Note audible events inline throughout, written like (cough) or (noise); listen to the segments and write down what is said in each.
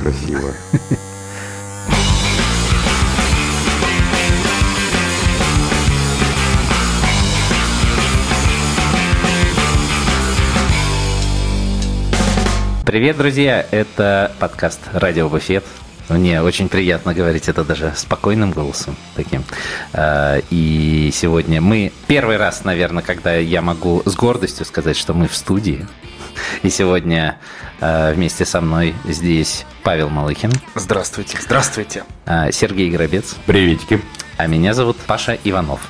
красиво. Привет, друзья! Это подкаст «Радио Буфет». Мне очень приятно говорить это даже спокойным голосом таким. А, и сегодня мы первый раз, наверное, когда я могу с гордостью сказать, что мы в студии. И сегодня а, вместе со мной здесь Павел Малыхин. Здравствуйте. Здравствуйте. А, Сергей Гробец. Приветики. А меня зовут Паша Иванов.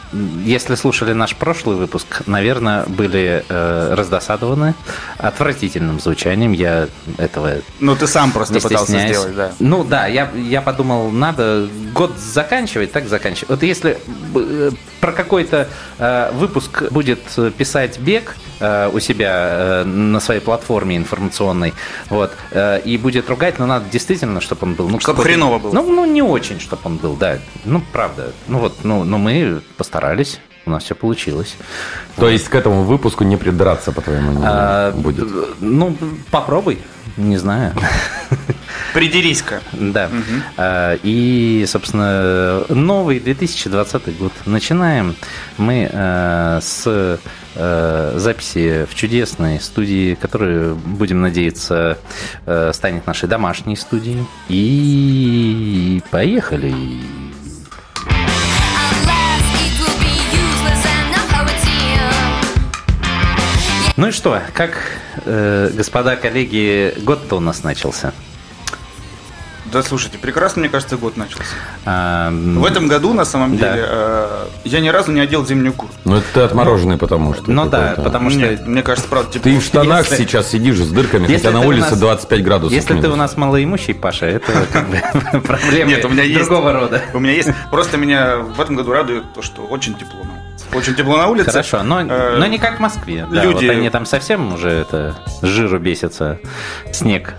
Если слушали наш прошлый выпуск, наверное, были э, раздосадованы отвратительным звучанием. Я этого Ну, ты сам просто не пытался стесняюсь. сделать, да. Ну да, я, я подумал, надо год заканчивать, так заканчивать. Вот если э, про какой-то э, выпуск будет писать бег э, у себя э, на своей платформе информационной, вот, э, и будет ругать, но надо действительно, чтобы он был. Ну, Чтоб какой-то- хреново было. Ну, ну, не очень, чтобы он был, да. Ну, правда. Ну вот, ну, но мы постарались, у нас все получилось. То есть к этому выпуску не придраться, по-твоему, не А, будет? Ну, попробуй, не знаю. (laughs) Придерись-ка. Да. А, И, собственно, новый 2020 год. Начинаем мы э, с э, записи в чудесной студии, которая, будем надеяться, э, станет нашей домашней студией. И поехали. Ну и что, как, э, господа коллеги, год-то у нас начался? Да, слушайте, прекрасно, мне кажется, год начался. А, В этом году, на самом Да. деле, э, я ни разу не одел зимнюю куртку. Ну, это ты отмороженный, потому что. Ну да, потому что... Мне, мне кажется, правда, тепло. Ты в штанах Если- сейчас сидишь с дырками, Если хотя на ты улице нас- 25 градусов. Если ты минус. у нас малоимущий, Паша, это (laughs) как бы (laughs) проблемы Нет, у меня есть. другого рода. У меня есть. Просто меня в этом году радует то, что очень тепло на. Очень тепло на улице. Хорошо, но, Э, но не как в Москве. Да, люди- вот они там совсем уже это жиру бесятся, снег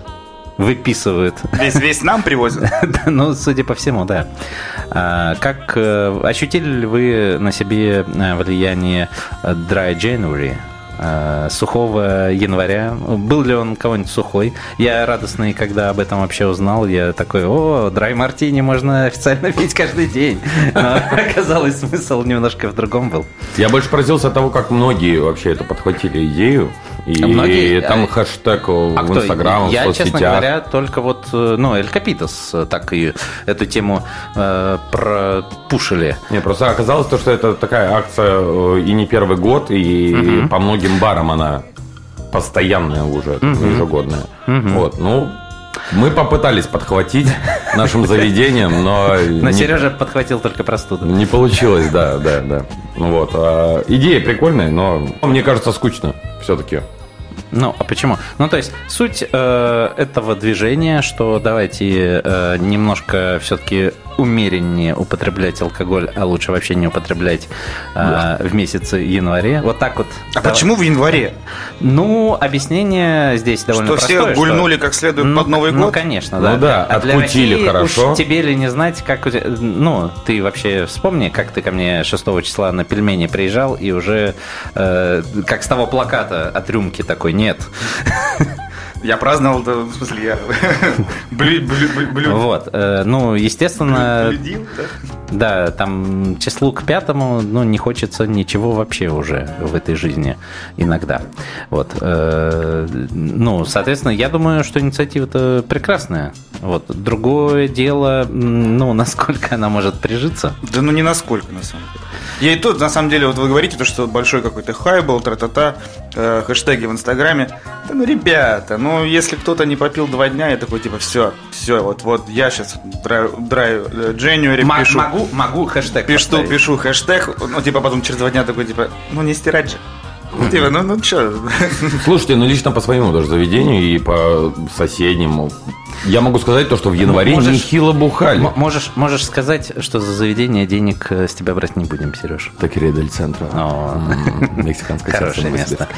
выписывают. Весь, весь нам привозят. (laughs) Ну, судя по всему, да. А, как э, ощутили ли вы на себе э, влияние Dry January? Э, Сухого января. Был ли он кого-нибудь сухой? Я радостный, когда об этом вообще узнал. Я такой, о, драй мартини можно официально пить каждый день. Но (laughs) оказалось, смысл немножко в другом был. Я больше поразился от того, как многие вообще это подхватили идею. И А многие- там а- хэштег А в? Инстаграм, в Я, соцсетях. честно говоря, только вот, э, ну, Эль Капитас э, так и эту тему э, пропушили. Не, просто оказалось то, что это такая акция э, и не первый год, и по многим барам она постоянная уже, ежегодная. Вот, ну, мы попытались подхватить нашим заведением, но, Но не, Сережа подхватил только простуду. не получилось, да, да, да. Вот. а идея прикольная, но мне кажется скучно все-таки. Ну, а почему? Ну, то есть, суть э, этого движения, что давайте э, немножко все-таки умереннее употреблять алкоголь, а лучше вообще не употреблять э, в месяце январе. Вот так вот. А Давай. почему в январе? Ну, объяснение здесь довольно Что простое. все гульнули как следует под Новый Ну, год? конечно, Ну да. да, А для откутили России хорошо. уж тебе ли не знать, как у тебя... Ну, ты вообще вспомни, как ты ко мне 6 числа на пельмени приезжал, и уже э, как с того плаката от рюмки такой, нет. (laughs) Я праздновал, да, в смысле, я (laughs) блю- блю- блю- блю- Вот. э, ну, естественно, блюдил, да? да, там числу к пятому, ну, не хочется ничего вообще уже в этой жизни иногда. Вот. э, ну, соответственно, я думаю, что инициатива-то прекрасная. Вот. Другое дело, ну, (laughs) насколько она может прижиться. Да ну не насколько, на самом деле. Я и тут, на самом деле, вот вы говорите, то, что большой какой-то хай был, тра-та-та, э, хэштеги в Инстаграме. Да ну, ребята, ну, если кто-то не попил два дня, я такой, типа, все, все, вот, вот, я сейчас драю, драю э, January М- пишу, Могу, могу хэштег пишу, поставить. пишу хэштег, ну, типа, потом через два дня такой, типа, ну, не стирать же. Ну, Типа, ну, ну, что? (laughs) Слушайте, ну лично по своему даже заведению и по соседним. Я могу сказать то, что в январе Можешь- нехило бухали. Можешь, можешь сказать, что за заведение денег э, с тебя брать не будем, Сереж. Такере дель центра. О. М, Мексиканское (laughs) Хорошее место.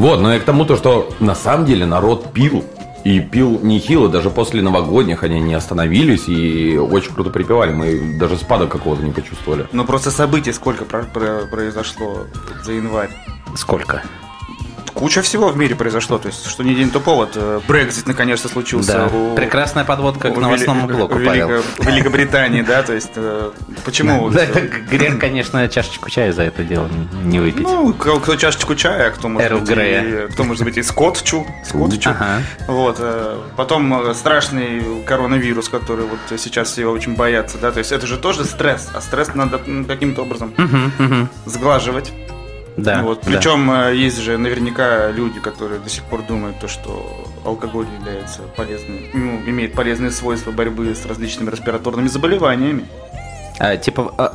Вот, но я к тому, то, что на самом деле народ пил. И пил нехило, даже после новогодних они не остановились и очень круто припевали. Мы даже спада какого-то не почувствовали. Ну, просто событий сколько про- про- произошло за январь. Сколько? Куча всего в мире произошло. То есть, что ни день, то повод. Э, Брекзит наконец-то случился. Да. у- Прекрасная подводка к новостному Вели- блоку, в Павел. Великобритании, да, то есть, э, почему? Да, грех, конечно, чашечку чая за это дело не выпить. Ну, кто, чашечку чая, а кто может быть, и, кто может быть и скотчу, скотчу. Ага. Вот. э, Потом э, страшный коронавирус, который вот сейчас все очень боятся, да, то есть это же тоже стресс, а стресс надо каким-то образом сглаживать. Да. вот. да. Причем э, есть же наверняка люди, которые до сих пор думают, то, что алкоголь является полезным, ну, имеет полезные свойства борьбы с различными респираторными заболеваниями. А, типа, а,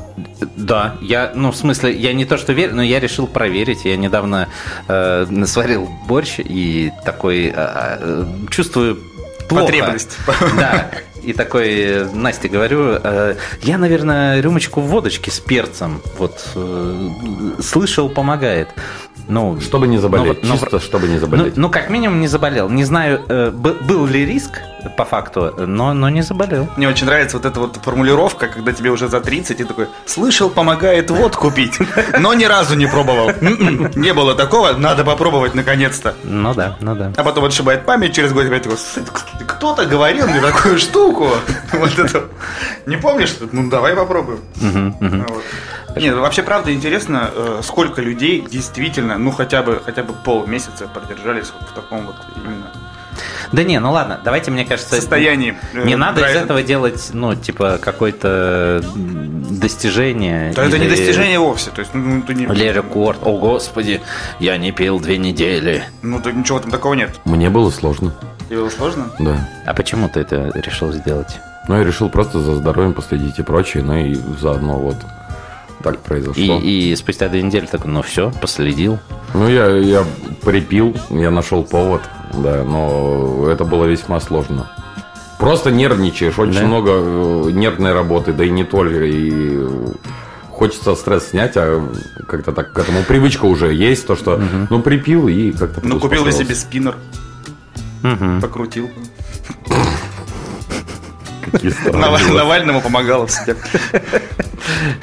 да, я, ну, в смысле, я не то что верю, но я решил проверить. Я недавно э, сварил борщ и такой а, э, чувствую плохо. Потребность. Да. И такой э, Насте говорю, э, я, наверное, рюмочку водочки с перцем, вот, э, слышал, помогает. Ну, Чтобы не заболеть. ну, вот, ну, Чисто, чтобы не ну, заболеть. ну, как минимум, не заболел. Не знаю, э, был ли риск по факту, но, но не заболел. Мне очень нравится вот эта вот формулировка, когда тебе уже за 30, и такой, слышал, помогает водку пить, (laughs) но ни разу не пробовал. М-м, Не было такого, надо попробовать наконец-то. Ну да, ну да. А потом отшибает память через год, и опять такой, «Слушай, кто-то говорил мне такую штуку. (laughs) Вот это. Не помнишь? Ну, давай попробуем. Нет, вообще, правда, интересно, э, сколько людей действительно, ну, хотя бы, хотя бы полмесяца продержались вот в таком вот именно Да не, ну ладно, давайте, мне кажется, состоянии. э, не надо из драйва. этого делать, ну, типа, какое-то достижение. Да это не или- достижение вовсе. То есть, ну, ты не... Или рекорд. О, господи, я не пил две недели. Ну, да ничего там такого нет. Мне было сложно, Тебе было сложно? да. А почему ты это решил сделать? Но я решил просто за здоровьем последить и прочее, ну и заодно вот так произошло. И, и спустя две недели такой, ну все, последил. Ну, я, я припил, я нашел повод, да, но это было весьма сложно. Просто нервничаешь, очень Да? много э, нервной работы, да и не только. И хочется стресс снять, а как-то так к этому привычка уже есть, то что, ну, припил и как-то Ну, купил успокоился. себе спиннер, Мгм. покрутил. Навальному помогало всегда.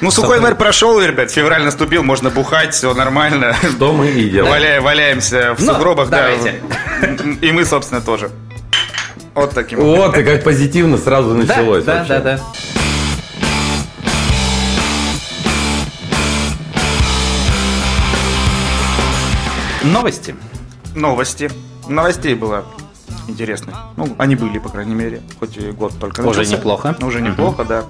Ну, сухой январь прошел, ребят, февраль наступил, можно бухать, все нормально. Что мы и делаем. Валя- Валяемся в Ну, сугробах, да. И мы, собственно, тоже. Вот таким. Вот, и как позитивно сразу началось да, вообще. да, да. Новости. Новости. Новостей было интересно. Ну, они были, по крайней мере. Хоть и год только Уже начался. неплохо. Уже неплохо, да.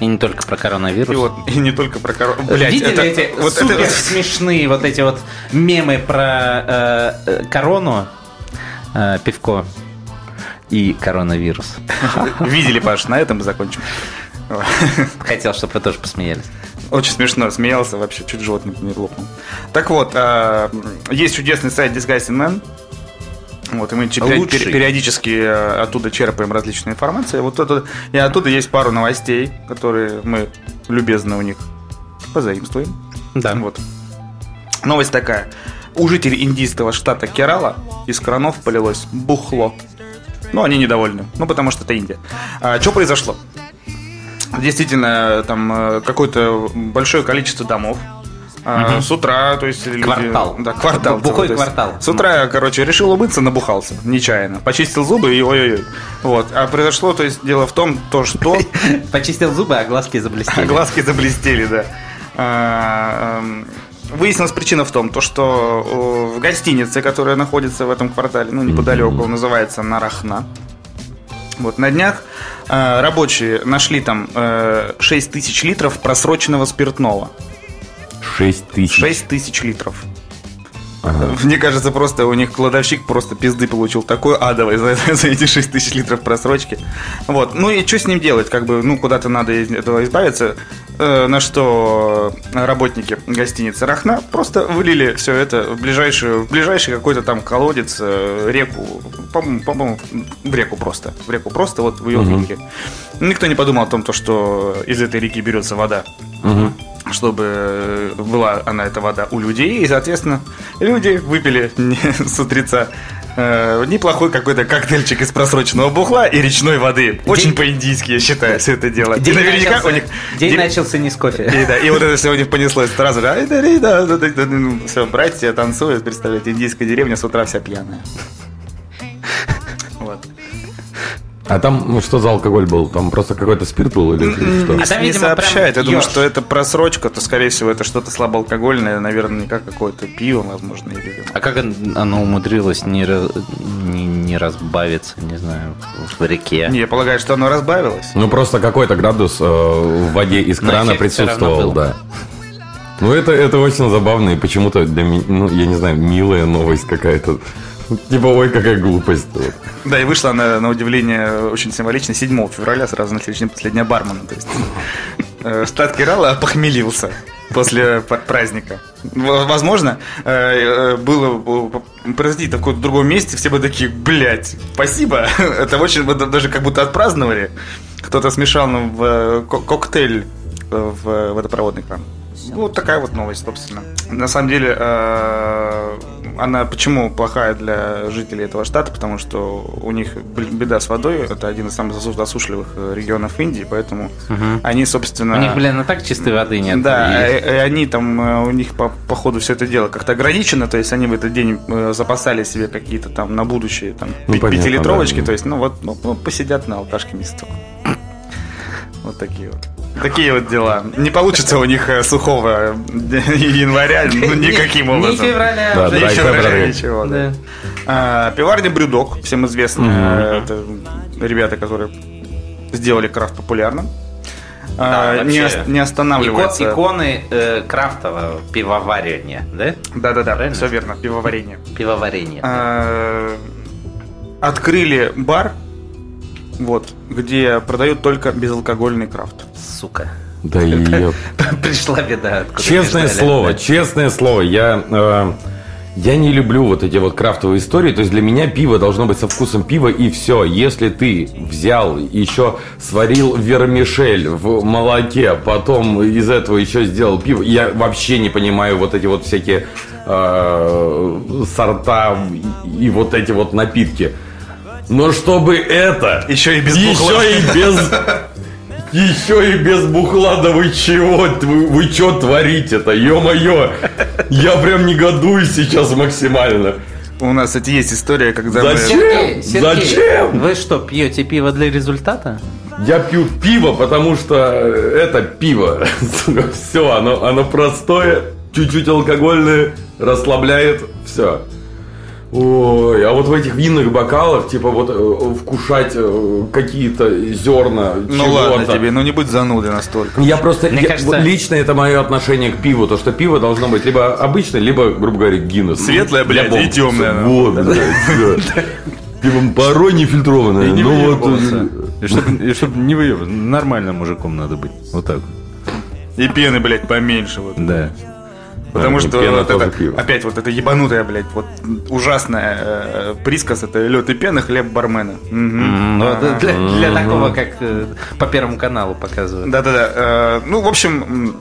И не только про коронавирус. И вот, и не только про корон... Блядь, Видели это- эти вот супер это- смешные вот эти вот мемы про э, э, корону, э, пивко и коронавирус? Видели, Паш, на этом закончим. Хотел, чтобы вы тоже посмеялись. Очень смешно, смеялся вообще, чуть живот не лопнул. Так вот, а, есть чудесный сайт Disgusting Man. Вот, и мы че- пе- Лучший. пе- периодически э, оттуда черпаем различную информацию. Вот это, и оттуда есть пару новостей, которые мы любезно у них позаимствуем. Да. Вот. Новость такая. У жителей индийского штата Керала из кранов полилось бухло. Ну, они недовольны. Ну, потому что это Индия. А, что произошло? Действительно, там э, какое-то большое количество домов. А, С утра, то есть люди- Квартал. Да, квартал. Бухой целый, есть квартал. С утра, короче, решил умыться, набухался нечаянно. Почистил зубы и ой-ой-ой. Вот. А произошло, то есть, дело в том, то, что (laughs) Почистил зубы, а глазки заблестели. (laughs) Глазки заблестели, да. А, эм, Выяснилась причина в том, то, что в гостинице, которая находится в этом квартале, ну, неподалеку, называется Нарахна. Вот, на днях э, рабочие нашли там э, 6 тысяч литров просроченного спиртного. 6 тысяч. 6 тысяч литров. Мне кажется, просто у них кладовщик просто пизды получил такой адовый за, (laughs) за эти 6 тысяч литров просрочки. Вот. Ну и что с ним делать? Как бы, ну, куда-то надо из этого избавиться. Э, на что работники гостиницы Рахна просто вылили все это в ближайшую, в ближайший какой-то там колодец, э, реку, по-моему, по-моему, в реку просто. В реку просто, вот в ее реке. Никто не подумал о том, то, что из этой реки берется вода. Чтобы э, была она, эта вода, у людей. И, соответственно, люди выпили (laughs) с утреца э, неплохой какой-то коктейльчик из просроченного бухла и речной воды. Очень День- по-индийски, я считаю, все это дело. И День, наверняка начался, у них... день день- начался не с кофе. и, да, и вот это все у них понеслось сразу же. «Ай, да, да, да, да, да». Ну, Все, братья танцуют, представляете, индийская деревня с утра вся пьяная. А там ну, что за алкоголь был? Там просто какой-то спирт был или что? А там, не видимо, сообщает. прям Я думаю, ёж. что это просрочка, то, скорее всего, это что-то слабоалкогольное, наверное, не как какое-то пиво, возможно, или... А как он- оно умудрилось не, не, не разбавиться, не знаю, в реке? Не, я полагаю, что оно разбавилось. Ну, просто какой-то градус э, в воде из крана присутствовал, да. Ну, это, это очень забавно и почему-то для меня, ну, я не знаю, милая новость какая-то. (laughs) Типа, ой, какая глупость. Да, и вышла она, на удивление, очень символично 7 февраля, сразу на следующий день после Дня бармена. То есть э, штат Керала похмелился после праздника. Возможно, э, э, было произойти в каком-то другом месте, все бы такие, блядь, спасибо. (laughs) Это очень, даже как будто отпраздновали. Кто-то смешал ну, в ко- коктейль в водопроводный кран. Ну, вот такая вот новость, собственно. На самом деле, э, она почему плохая для жителей этого штата? Потому что у них беда с водой. Это один из самых засу- засушливых э, регионов Индии, поэтому они, собственно... У них, блин, ну так чистой воды нет. Да, И- и, и они там, э, у них по, по ходу все это дело как-то ограничено, то есть они в этот день э, запасали себе какие-то там на будущее там Ну, пятилитровочки, да. то есть, ну вот, ну, ну, посидят на алкашке месяцок. Вот такие вот. Такие вот дела. Не получится у них э, сухого (laughs) января ну, никаким Ни образом. февраля. Да, Ни февраля, February. ничего, да. Да. А, Пиварня Брюдок, всем известно. Это ребята, которые сделали крафт популярным. А, Да, не, вообще. ос- не останавливается. Ико- иконы э, крафтового пивоварения, да? Да-да-да, Правильно? все верно, пивоварение. Пивоварение. А, Открыли бар, вот, где продают только безалкогольный крафт. Сука. Да и (laughs) ёп. Пришла беда. Честное слово, честное слово, я, э, я не люблю вот эти вот крафтовые истории. То есть для меня пиво должно быть со вкусом пива и все. Если ты взял, еще сварил вермишель в молоке, потом из этого еще сделал пиво, я вообще не понимаю вот эти вот всякие э, сорта и вот эти вот напитки. Но чтобы это... Еще и без еще бухла. и без... (laughs) Еще и без бухла, да вы чего? Вы, вы что творите-то? Ё-моё! Я прям негодую сейчас максимально. У нас, кстати, есть история, когда Зачем? Сергей, Сергей, Зачем? Вы что, пьете пиво для результата? Я пью пиво, потому что это пиво. (laughs) Все, оно, оно простое, чуть-чуть алкогольное, расслабляет, все. Ой, а вот в этих винных бокалах, типа вот э, вкушать э, какие-то зерна. Ну ладно тебе, ну не будь занудой настолько. Я просто Мне я- кажется- вот лично это мое отношение к пиву, то что пиво должно быть либо обычное, либо, грубо говоря, Гиннес. Светлое, блядь, бомб. и темное. Вот, блядь. Пивом порой не фильтрованное. не ну вот, э, И чтобы, чтоб не выебываться. Нормальным мужиком надо быть. Вот так. И пены, блядь, поменьше. Вот. Да. Потому что вот это, пиво. опять вот это ебанутая, блядь, вот ужасная э, присказ, это лед и пена, хлеб бармена. Ну, это для, для такого, как э, по Первому каналу показывают. Да-да-да. Э, Ну, в общем,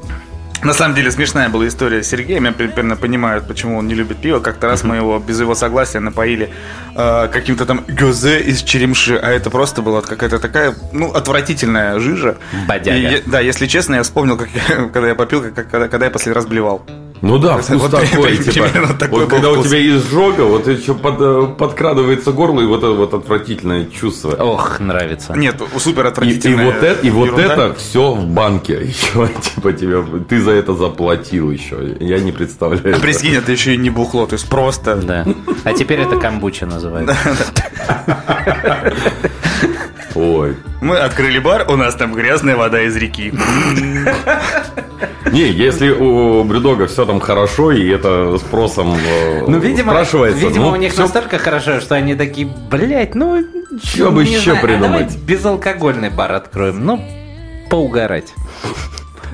на самом деле смешная была история с Сергеем. Я примерно понимаю, почему он не любит пиво. Как-то раз мы его без его согласия напоили э, каким-то там гёзе из черемши, а это просто была какая-то такая, ну, отвратительная жижа. Бодяга. И да, если честно, я вспомнил, как я- (laughs) когда я попил, как, когда, когда я последний раз блевал. Ну да, вкус Вот такой, типа, такой вот когда у вкус. тебя изжога, вот еще под, э, подкрадывается горло, и вот это вот отвратительное чувство. Ох, нравится. Нет, супер И, и отвратительная вот это, и вот ерунда. это все в банке. (laughs) Еще, типа, тебе, ты за это заплатил еще. Я не представляю. А Прикинь, это еще и не бухло, то есть просто... Да. А теперь это камбуча называется. (laughs) Ой. Мы открыли бар, у нас там грязная вода из реки. Не, если у Брюдога все там хорошо, и это спросом э, Ну, видимо, спрашивается, видимо ну, у них всё- настолько хорошо, что они такие, блядь, ну... Чё бы ещё знаю, а придумать?» давай безалкогольный бар откроем. Ну, поугарать.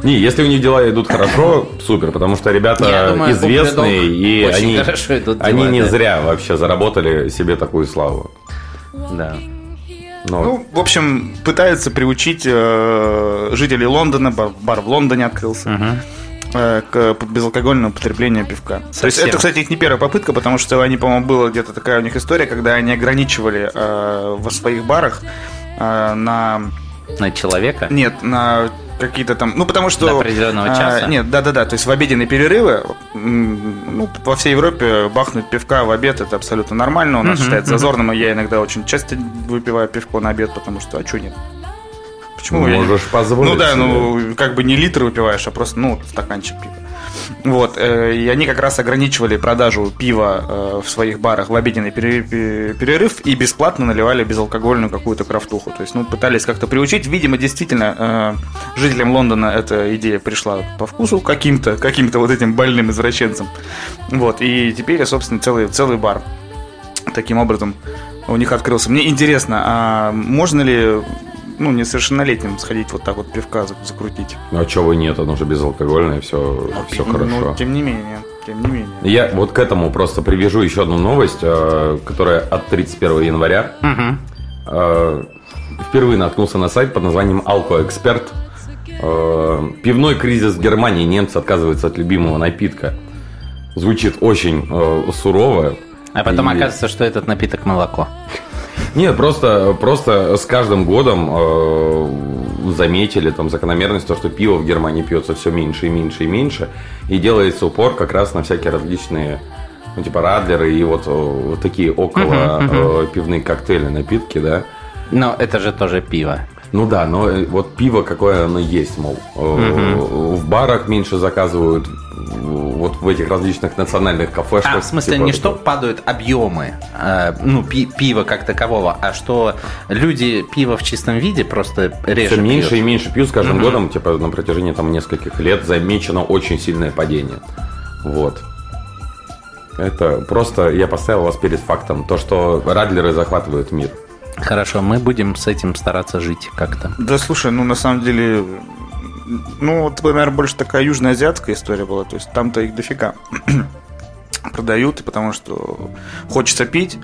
Не, если у них дела идут хорошо, супер, потому что ребята Я думаю, известные, и они, идут дела, они не да. зря вообще заработали себе такую славу. Да. Но Ну, в общем, пытаются приучить э, жителей Лондона, бар, бар в Лондоне открылся. э, к безалкогольному потреблению пивка. То есть Совсем. это, кстати, их не первая попытка, потому что они, по-моему, была где-то такая у них история, когда они ограничивали э, во своих барах э, на На человека? нет на какие-то там, ну потому что До определенного а, часа? нет, да, да, да, то есть в обеденные перерывы, ну во всей Европе бахнуть пивка в обед это абсолютно нормально, у нас считается зазорным, и я иногда очень часто выпиваю пивко на обед, потому что а что нет? Почему не- Можешь позволить Ну да, себе. ну как бы не литр выпиваешь, а просто ну стаканчик пива. Вот, э, и они как раз ограничивали продажу пива э, в своих барах в обеденный пере- пе- перерыв и бесплатно наливали безалкогольную какую-то крафтуху. То есть, ну, пытались как-то приучить. Видимо, действительно, э, жителям Лондона эта идея пришла по вкусу каким-то, каким-то вот этим больным извращенцам. Вот, и теперь, собственно, целый, целый бар таким образом у них открылся. Мне интересно, а можно ли ну, несовершеннолетним сходить вот так вот пивка зак- закрутить? Ну а чего нет, оно же безалкогольное, все, все Ну, хорошо. тем не менее, тем не менее. Я вот к этому просто привяжу еще одну новость, э, которая от 31 января. Э, Впервые наткнулся на сайт под названием «Алкоэксперт». Э, Пивной кризис в Германии. Немцы отказываются от любимого напитка. Звучит очень э, сурово. А потом И- оказывается, что этот напиток молоко. Нет, просто, просто с каждым годом э, заметили там закономерность, то, что пиво в Германии пьется все меньше и меньше и меньше, и делается упор как раз на всякие различные, ну, типа радлеры и вот, э, вот такие около э, пивные коктейли, напитки, да. Но это же тоже пиво. Ну да, но э, вот пиво какое оно есть, мол. Э, В барах меньше заказывают, вот в этих различных национальных кафешках. А, в смысле, типа, не что падают объемы, э, ну, пи- пива как такового, а что люди пиво в чистом виде просто реже Все меньше пьют. и меньше пьют с каждым годом, типа на протяжении там нескольких лет замечено очень сильное падение. Вот. Это просто я поставил вас перед фактом. То, что радлеры захватывают мир. Хорошо, мы будем с этим стараться жить как-то. Да слушай, ну на самом деле, ну вот, наверное, больше такая южноазиатская история была, то есть там-то их дофига (clears throat) продают, и потому что хочется пить,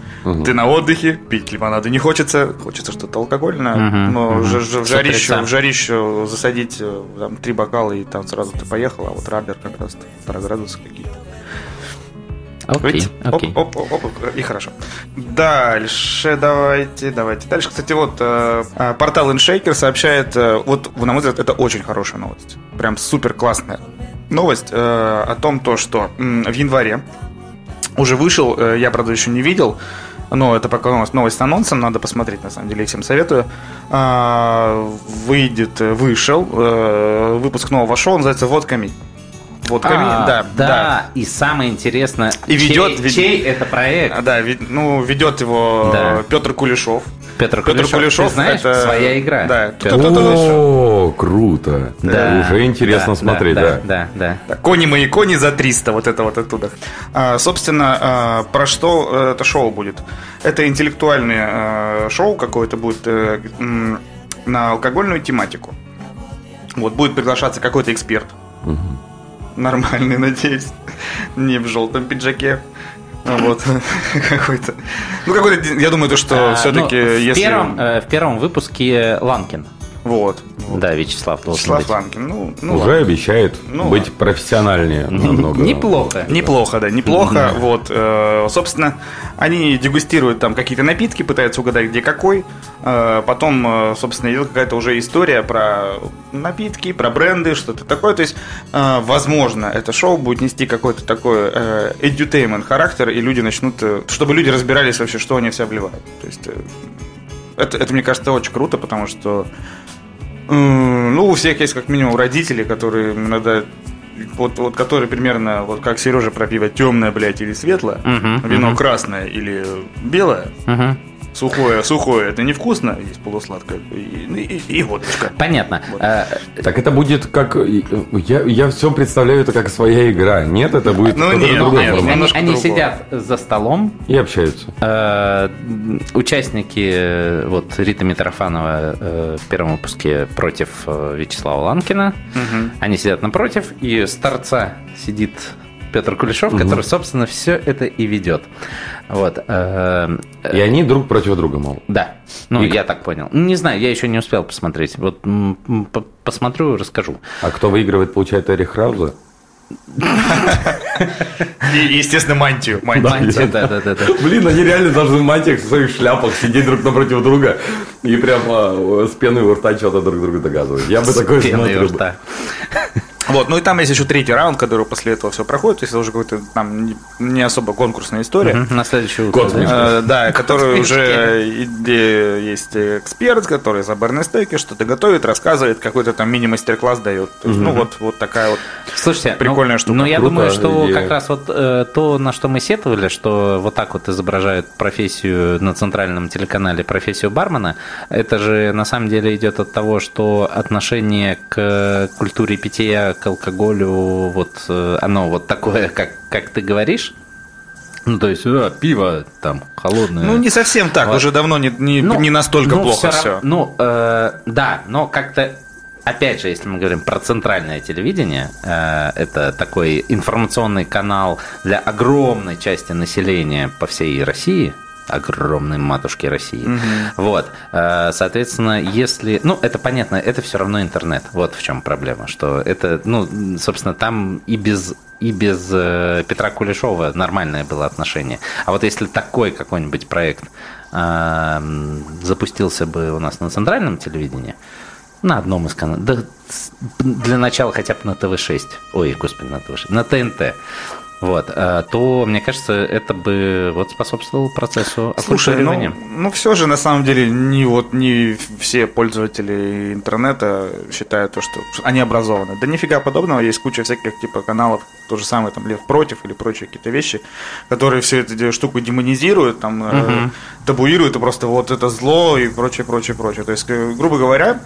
ты на отдыхе, пить лимонада не хочется, хочется что-то алкогольное, Мгм, но мгм. ж- ж- в жарищу, в жарищу засадить э, там три бокала и там сразу ты поехал, а вот радлер как раз полтора градуса какие-то. Окей, Видите? окей. Оп, оп, оп, оп, и хорошо. Дальше давайте, давайте. Дальше, кстати, вот э, э, портал InShaker сообщает, э, вот, на мой взгляд, это очень хорошая новость. Прям супер классная новость э, о том, то, что в январе уже вышел, я, правда, еще не видел, но это пока новость, новость с анонсом, надо посмотреть, на самом деле, я всем советую. А, выйдет, вышел, выпуск нового шоу, называется «Водками». «Водками», А, да, да. да, и самое интересное, И ведет- чей, вед- чей это проект? А, Да, вед- ну, ведет его Да. Петр Кулешов. Петр Петр Кулешов, Кулешов ты знаешь, это- своя игра. Да, Петр Кулешов. О, круто. Да, Уже интересно да, смотреть, да. Да, да, Да, Кони мои кони за 300, вот это вот оттуда. А, собственно, а, про что э, это шоу будет? Это интеллектуальное э, шоу какое-то будет м, на алкогольную тематику. Вот будет приглашаться какой-то эксперт. Нормальный, (laughs) надеюсь. Не в желтом пиджаке. Вот (laughs) какой-то. Ну, какой-то. Я думаю, то, что А, все-таки, ну, если. э, в первом выпуске Ланкин. Вот. Да, Вячеслав должен Вячеслав быть. Ланкин. Ну, ну Уже ладно. обещает Ну, быть ладно. профессиональнее (laughs) намного. Неплохо. Неплохо, да, неплохо. Вот, э, собственно, они дегустируют там какие-то напитки, пытаются угадать, где какой. Э, потом, э, собственно, идет какая-то уже история про напитки, про бренды, что-то такое. То есть, возможно, это шоу будет нести какой-то такой э, edutainment характер, и люди начнут, чтобы люди разбирались вообще, что они в себя вливают. То есть, это, это, мне кажется, очень круто, потому что Ну, у всех есть как минимум родители, которые иногда вот, вот которые примерно, вот как Сережа про пиво, темное, блядь, или светлое, Мгм, вино мгм. красное или белое, Мгм. Сухое, сухое, это невкусно, есть полусладкое, и, и, и водочка. Понятно. Э, Так это будет как... Я, я все представляю это как своя игра. Нет, это будет Ну, нет, другой нет, формат. Они, они сидят за столом, И общаются. Э, Участники, э, вот Рита Митрофанова э, в первом выпуске против э, Вячеслава Ланкина. Они сидят напротив, и с торца сидит Петр Кулешов, который, собственно, все это и ведет. Вот. э, И они друг против друга, мол. Да. Ну, И- я так понял. Не знаю, я еще не успел посмотреть. Вот посмотрю, расскажу. А кто выигрывает, получает Эрих Рауза? И, естественно, мантию. мантию. Мантия, да-да-да. Блин, они реально должны в мантиях в своих шляпах сидеть друг напротив друга и прямо э, с пеной у рта что-то друг другу доказывать. Я бы такое Пеной у смотрел. рта. Вот, ну и там есть еще третий раунд, который после этого все проходит, то есть это уже какой-то там не- особо конкурсная история. Мгм, На да? смешной. Э, Да, который Кот уже где есть эксперт, который за барной-стейки что-то готовит, рассказывает, какой-то там мини-мастер-класс дает. То есть, Ну вот, вот такая вот. Слушайте, Прикольная ну, штука. Ну, я Круто, думаю, что идея. как раз вот э, то, на что мы сетовали, что вот так вот изображают профессию на центральном телеканале, профессию бармена, это же на самом деле идет от того, что отношение к культуре питья, к алкоголю, вот э, оно вот такое, как, как ты говоришь. Ну, то есть, э, пиво там холодное. Ну, не совсем так, Вот. уже давно не, не, Ну, не настолько ну, плохо все. рав- Ну, э, да, но как-то, опять же, если мы говорим про центральное телевидение, э, это такой информационный канал для огромной части населения по всей России, огромной матушки России. Вот, э, соответственно, если, ну, это понятно, это все равно интернет. Вот в чем проблема, что это, ну, собственно, там и без и без э, Петра Кулешова нормальное было отношение. А вот если такой какой-нибудь проект м, запустился бы у нас на центральном телевидении, на одном из каналов, да, для начала хотя бы на ТВ-6, ой, господи, на ТВ-6, на ТНТ, вот, а, то, мне кажется, это бы вот способствовало процессу Слушай, ну, ну все же на самом деле не вот не все пользователи интернета считают то, что они образованы. Да нифига подобного, есть куча всяких типа каналов, то же самое там Лев против или прочие какие-то вещи, которые всю эту штуку демонизируют, там э, табуируют и просто вот это зло и прочее, прочее, прочее. То есть, э, грубо говоря,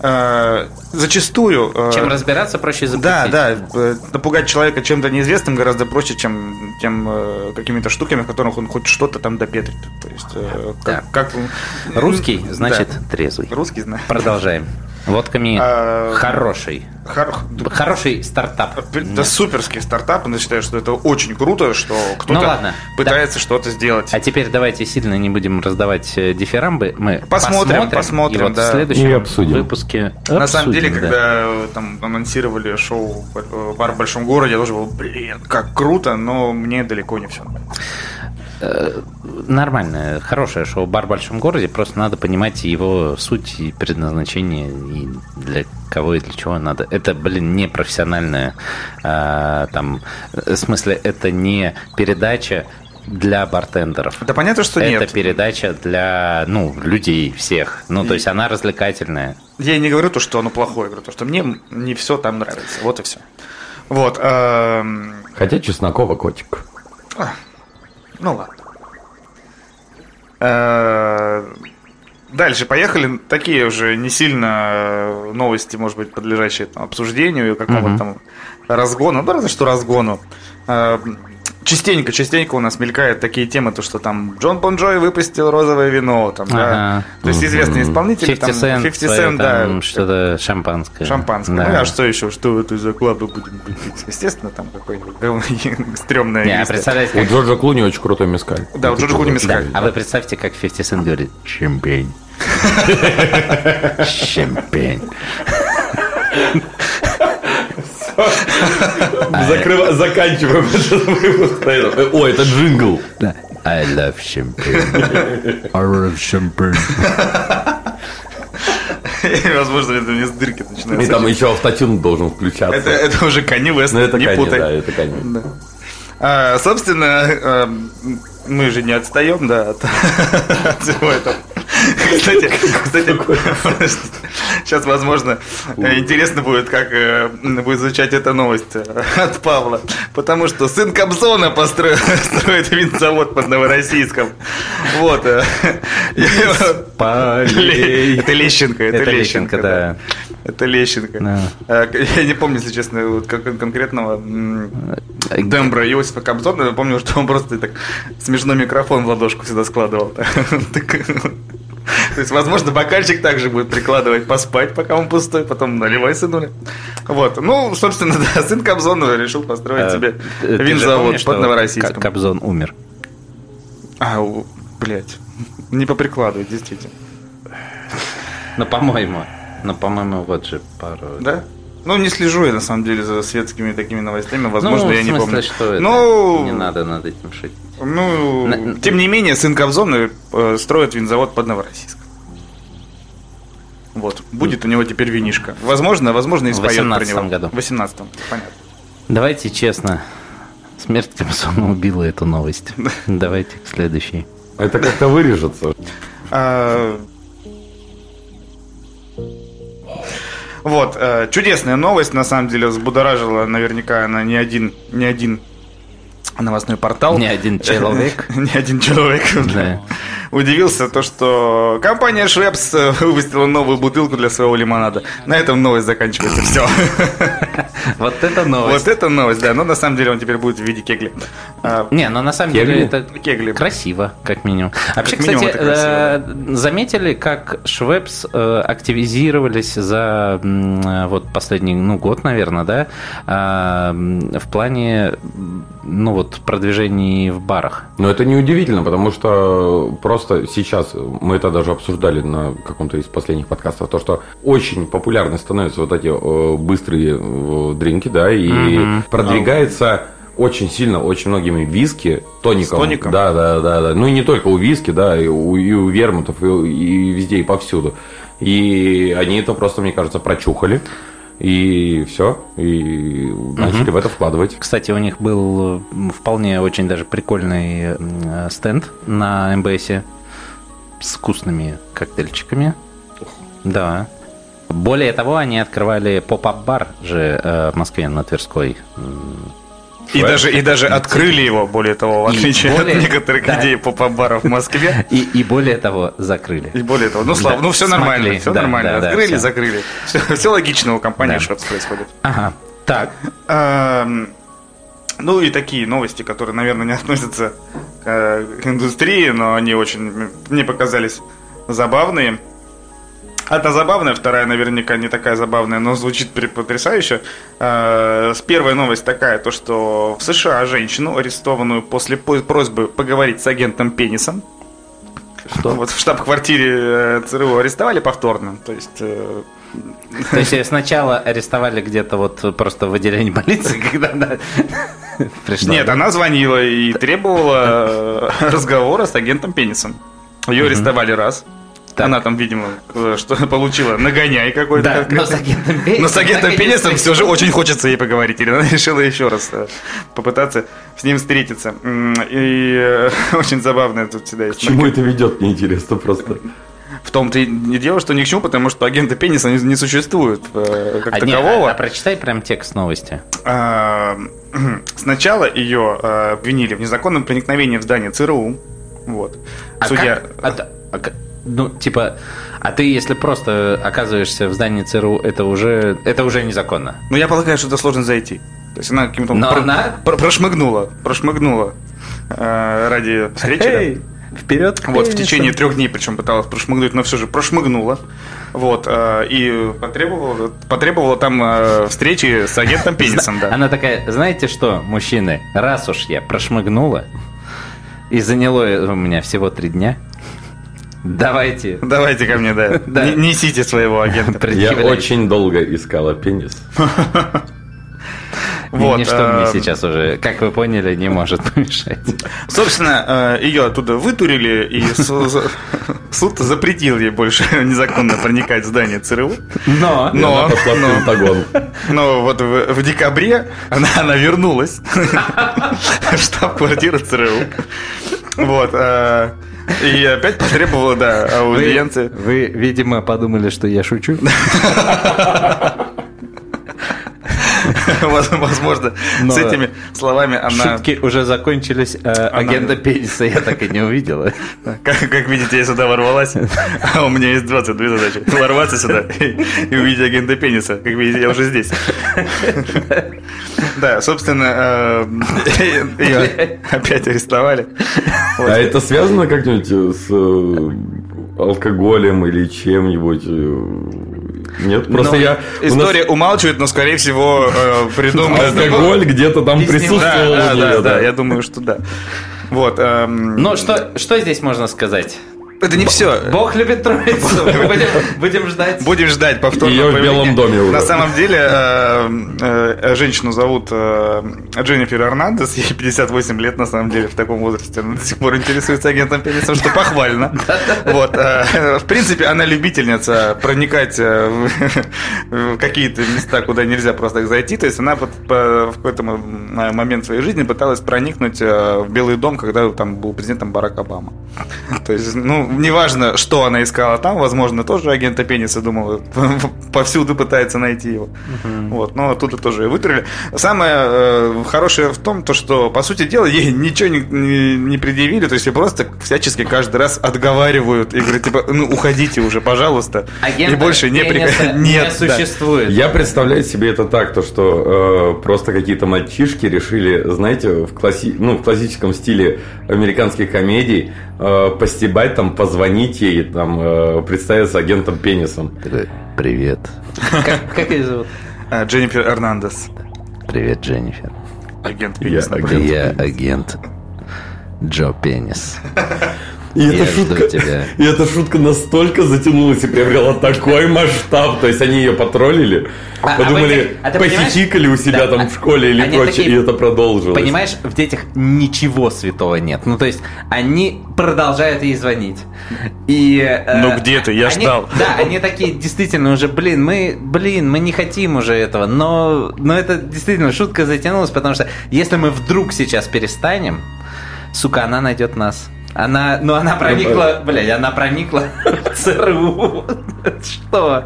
э, зачастую э, Чем разбираться, проще запретить. да, да, э, напугать человека чем-то неизвестным гораздо проще, чем тем э, какими-то штуками, в которых он хоть что-то там допетрит. То есть, э, Да. как, как Русский, значит, Да. трезвый. русский знает. Продолжаем. Водками А, хороший. Хор- Хороший стартап. Да суперский стартап, я считаю, что это очень круто, что кто-то Ну ладно. пытается что-то сделать. А теперь давайте сильно не будем раздавать э, дифирамбы. Мы Посмотрим, посмотрим, и вот да. в следующем И обсудим. выпуске На самом деле, обсудим, да. когда э, там анонсировали шоу «Бар в большом городе», я тоже был, блин, как круто, но мне далеко не все. Нормальное, хорошее шоу «Бар в большом городе», просто надо понимать его суть и предназначение, и для кого и для чего надо. Это, блин, не профессиональная, а, там, в смысле, это не передача для бартендеров. Да понятно, что это нет. передача для, ну, людей всех. Ну, то есть она развлекательная. Я и не говорю то, что оно плохое, я говорю то, что мне не все там нравится. Вот и все. Вот. эм, Хотя Чеснокова котик. Ну ладно. Э, Дальше поехали. Такие уже не сильно э, новости, может быть, подлежащие там, обсуждению, какому-то там разгону. Ну, разве что разгону. Частенько, частенько у нас мелькают такие темы, то что там Джон Бон Джой выпустил розовое вино, там, да. Ага. То есть известные исполнители, 50 там, Cent, 50 свое Cent, да, что-то шампанское. Шампанское. Да. Ну а что еще? Что в эту заклабу будем пить? Естественно, там какой-нибудь (laughs) стрёмное Не, а представляете, У Джорджа Клуни очень крутой мескаль. Да, у Джорджа Клуни Да, мескаль. а вы представьте, как 50 Cent говорит «Шампень». Шампень. (laughs) (laughs) (laughs) Заканчиваем (laughs) этот выпуск О, это джингл. Да. I love champagne. I love champagne. Возможно, это мне с дырки И начинается. там еще автотюн должен включаться. Это, это уже Kanye West, Ну, это не Kanye, путай. да, это Kanye. Да. А, собственно, э, мы же не отстаем, да, от, (laughs) от всего этого. Кстати, кстати, сейчас, возможно, э, интересно будет, как э, будет звучать эта новость э, от Павла. Потому что сын Кобзона построил, (laughs) строит винзавод под Новороссийском. Вот. Это Лещенко, это, Лещенко, да. Это Лещенко. Я не помню, если честно, конкретного м, тембра Иосифа Кобзона. Я помню, что он просто так смешно микрофон в ладошку всегда складывал. (laughs) То есть, возможно, бокальчик также будет прикладывать поспать, пока он пустой, потом наливай, сынуля. Вот. Ну, собственно, (laughs) да, сын Кобзона решил построить себе Э, же винзавод под Новороссийском. Кобзон умер. А, блядь. Не поприкладывать, действительно. Ну, по-моему. Ну, по-моему, вот же пару... Да? Ну, не слежу я, на самом деле, за светскими такими новостями. Возможно, ну, я не смысле, помню. что это? Ну, Не надо над этим шутить. Ну, На- тем не менее, сын Кобзона э, строит винзавод под Новороссийском. Вот. Будет у него теперь винишка. Возможно, возможно, и споет про 18-м него. году. В 18 понятно. Давайте честно. Смерть Кобзона убила эту новость. (laughs) Давайте к следующей. Это как-то вырежется. А, Вот, э, чудесная новость, на самом деле, взбудоражила наверняка она не один, не один новостной портал. Ни один человек. (laughs) Ни один человек. Да. Удивился то, что компания Швепс э, (laughs) выпустила новую бутылку для своего лимонада. На этом новость заканчивается. Все. (laughs) Вот это новость. Вот это новость, да. Но на самом деле он теперь будет в виде кегли. А, Не, ну на самом деле это красиво, как минимум. Вообще, кстати, э, заметили, как Швепс э, активизировались за э, вот последний, ну, год, наверное, да, а, в плане, ну, вот, продвижений в барах. Но это неудивительно, потому что просто сейчас, мы это даже обсуждали на каком-то из последних подкастов, то, что очень популярны становятся вот эти э, быстрые э, дринки, да, и продвигается очень сильно, очень многими виски, тоником. С тоником? Да, да, да, да. Ну и не только у виски, да, и у, и у вермутов, и, и везде, и повсюду. И они это просто, мне кажется, прочухали. И все, и начали в это вкладывать. Кстати, у них был вполне очень даже прикольный стенд на МБСе с вкусными коктейльчиками. Да. Более того, они открывали поп-ап-бар же э, в Москве на Тверской. И даже, и даже открыли его, более того, в отличие более- от некоторых да. идей поп-баров в Москве. (laughs) И, и более того, закрыли. И более того, ну, слава, Да, ну все смогли, нормально, все да, нормально. да, да, Открыли, всё. закрыли. Все, логично у компании Да. Швепс происходит. Ага. Так. Эм, Ну и такие новости, которые, наверное, не относятся к, э, индустрии, но они очень мне показались забавные. Одна забавная, вторая наверняка не такая забавная, но звучит потрясающе. Э, с Первая новость такая, то что в США женщину, арестованную после по- просьбы поговорить с агентом Пенисом, что? Вот в штаб-квартире э, ЦРУ арестовали повторно. То есть э, То есть сначала арестовали где-то вот просто в отделении полиции, (laughs) когда она пришла. Нет, да? она звонила и требовала разговора с агентом Пенисом. Ее арестовали раз. Так. Она там, видимо, э, что (laughs) получила нагоняй какой-то. Да, но конкретно. с агентом Пенисом. Но с агентом Пенисом все же очень хочется ей поговорить. Или она (laughs) решила еще раз э, попытаться с ним встретиться. И э, (laughs) очень забавно тут всегда К есть. чему это ведет, мне интересно просто. В том-то и дело, что ни к чему, потому что агента Пениса не, не существует э, как А, не, такового. а- а прочитай прям текст новости. А, (clears throat) Сначала ее обвинили в незаконном проникновении в здание ЦРУ. Вот. А Судья. как- а а к- ну, типа, а ты, если просто оказываешься в здании ЦРУ, это уже, это уже незаконно. Ну, я полагаю, что это сложно зайти. То есть она каким-то Но про- она- про- прошмыгнула, прошмыгнула э, ради встречи. да. вперед! Вот, в течение трех дней, причем пыталась прошмыгнуть, но все же прошмыгнула. Вот, э, и потребовала, потребовала там э, встречи с агентом Пенисом, да. Она такая, знаете что, мужчины, раз уж я прошмыгнула, и заняло у меня всего три дня, давайте Давайте ко мне, да. (laughs) Да. Не- Несите своего агента. (laughs) Я очень долго искала пенис. (laughs) Вот, Ничто мне э, сейчас уже, как вы поняли, не может помешать. Собственно, э, ее оттуда вытурили, и суд запретил ей больше незаконно проникать в здание ЦРУ. Но, Но, она пошла в но- Пентагон. но вот в, в декабре она, она вернулась в штаб-квартиру ЦРУ. Вот. И опять потребовала, да, вы, аудиенции. вы, видимо, подумали, что я шучу. (laughs) (laughs) Воз- Возможно, Но с этими словами она... Шутки уже закончились, а агента (laughs) Пениса я так и не увидела. (laughs) Как, как видите, я сюда ворвалась, а у меня есть 22 задачи. Ворваться сюда и, и увидеть агента пениса. Как видите, я уже здесь. Да, собственно, ее опять арестовали. Вот. А это связано как-нибудь э, с э, алкоголем или чем-нибудь? Нет, просто Ну, я... у нас История умалчивает, но, скорее всего, э, придумает... Алкоголь где-то там присутствовал Да, да, да, я думаю, что да. Вот. эм, Но что, что здесь можно сказать? Это не все. Бог любит троицу. (laughs) Будем, будем ждать. Будем ждать повторного Её в. Белом доме уже. На самом деле, э, э, женщину зовут э, Дженнифер Эрнандес, ей 58 лет, на самом деле, в таком возрасте. Она до сих пор интересуется агентом пенисом, что похвально. (laughs) Вот. э, В принципе, она любительница проникать э, в в какие-то места, куда нельзя просто так зайти. То есть она под- по- в какой-то момент своей жизни пыталась проникнуть в Белый дом, когда там был президентом Барак Обама. То есть, ну, неважно, что она искала там, возможно, тоже агента пениса думала, (laughs) повсюду пытается найти его. Вот, но оттуда тоже и вытурили. Самое э, хорошее в том, то, что, по сути дела, ей ничего не, не- не предъявили, то есть ей просто всячески каждый раз отговаривают и говорят, типа, ну, уходите уже, пожалуйста. Агента и больше не пениса прик- не Нет, да. существует. Я представляю себе это так, то что э, просто какие-то мальчишки решили, знаете, в, класси... ну, в классическом стиле американских комедий э, постебать, там, позвонить ей, там, э, представиться агентом пенисом. Привет. Как, как ее зовут? А, Дженнифер Эрнандес. Привет, Дженнифер. Агент Я пенис. агент. Я агент Джо Пенис. И Я эта, жду шутка, тебя. и эта шутка настолько затянулась и приобрела такой масштаб. То есть они ее потроллили, А- а подумали, в этих- а похихикали у себя Да, там а- в школе или прочее, такие- и это продолжилось. Понимаешь, в детях ничего святого нет. Ну, то есть, они продолжают ей звонить. И, э, Ну, где ты? Я они- ждал. Да, они такие, действительно, уже, блин, мы, блин, мы не хотим уже этого. Но, но это действительно шутка затянулась, потому что если мы вдруг сейчас перестанем, сука, она найдет нас. Она, ну она проникла, блядь, она проникла в ЦРУ. Что?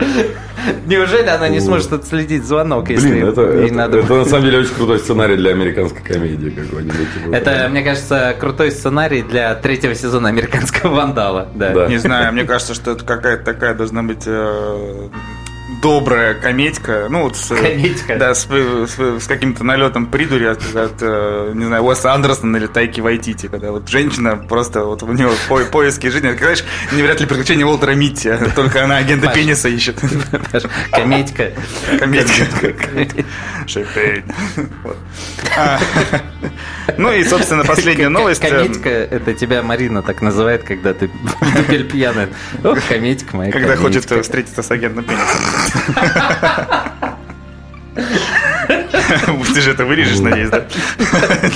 Неужели она не сможет отследить звонок, если Блин, это, ей это- надо это на самом деле очень крутой сценарий для американской комедии какой-нибудь. типа Это, мне кажется, крутой сценарий для третьего сезона американского вандала. Да. Да. Не знаю, мне кажется, что это какая-то такая должна быть э, добрая комедька. Ну, вот с, Комедька. Да, с, с- с каким-то налетом придури от, от, э, не знаю, Уэса Андерсона или Тайки Вайтити, когда вот женщина просто вот у нее по, поиски жизни. Это, Знаешь, не вряд ли приключения Уолтера Митти, (laughs) только она агента Паш. пениса ищет. Комедька. Шипейн. Вот. А, Ну и, собственно, последняя новость. э, Комедька, это тебя Марина так называет, когда ты (laughs) дупель пьяная. Комедька моя. Когда хочет комедька. встретиться с агентом пениса. Ты же это вырежешь, надеюсь, да?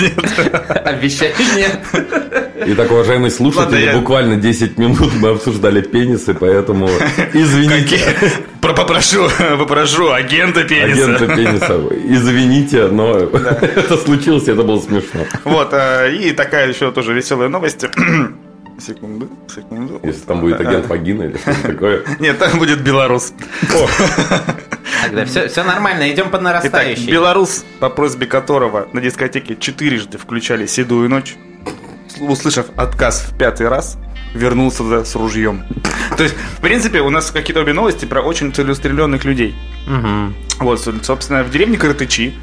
Нет. Обещаю, нет. Итак, уважаемые слушатели, Ладно, я- буквально 10 минут мы обсуждали пенисы, поэтому извините. Про- Попрошу, попрошу агента пениса. Агента пениса, извините, но это случилось, это было смешно. Вот, а, и такая еще тоже веселая новость. Секунду, секунду. Если там будет агент вагина или что-то такое. (laughs) Нет, там будет белорус. Тогда все, все нормально, идем по Итак, нарастающей. белорус, по просьбе которого на дискотеке четырежды включали «Седую ночь», услышав отказ в пятый раз, вернулся туда с ружьем. То есть, в принципе, у нас какие-то обе новости про очень целеустремленных людей. Вот, со- собственно, в деревне Каратычи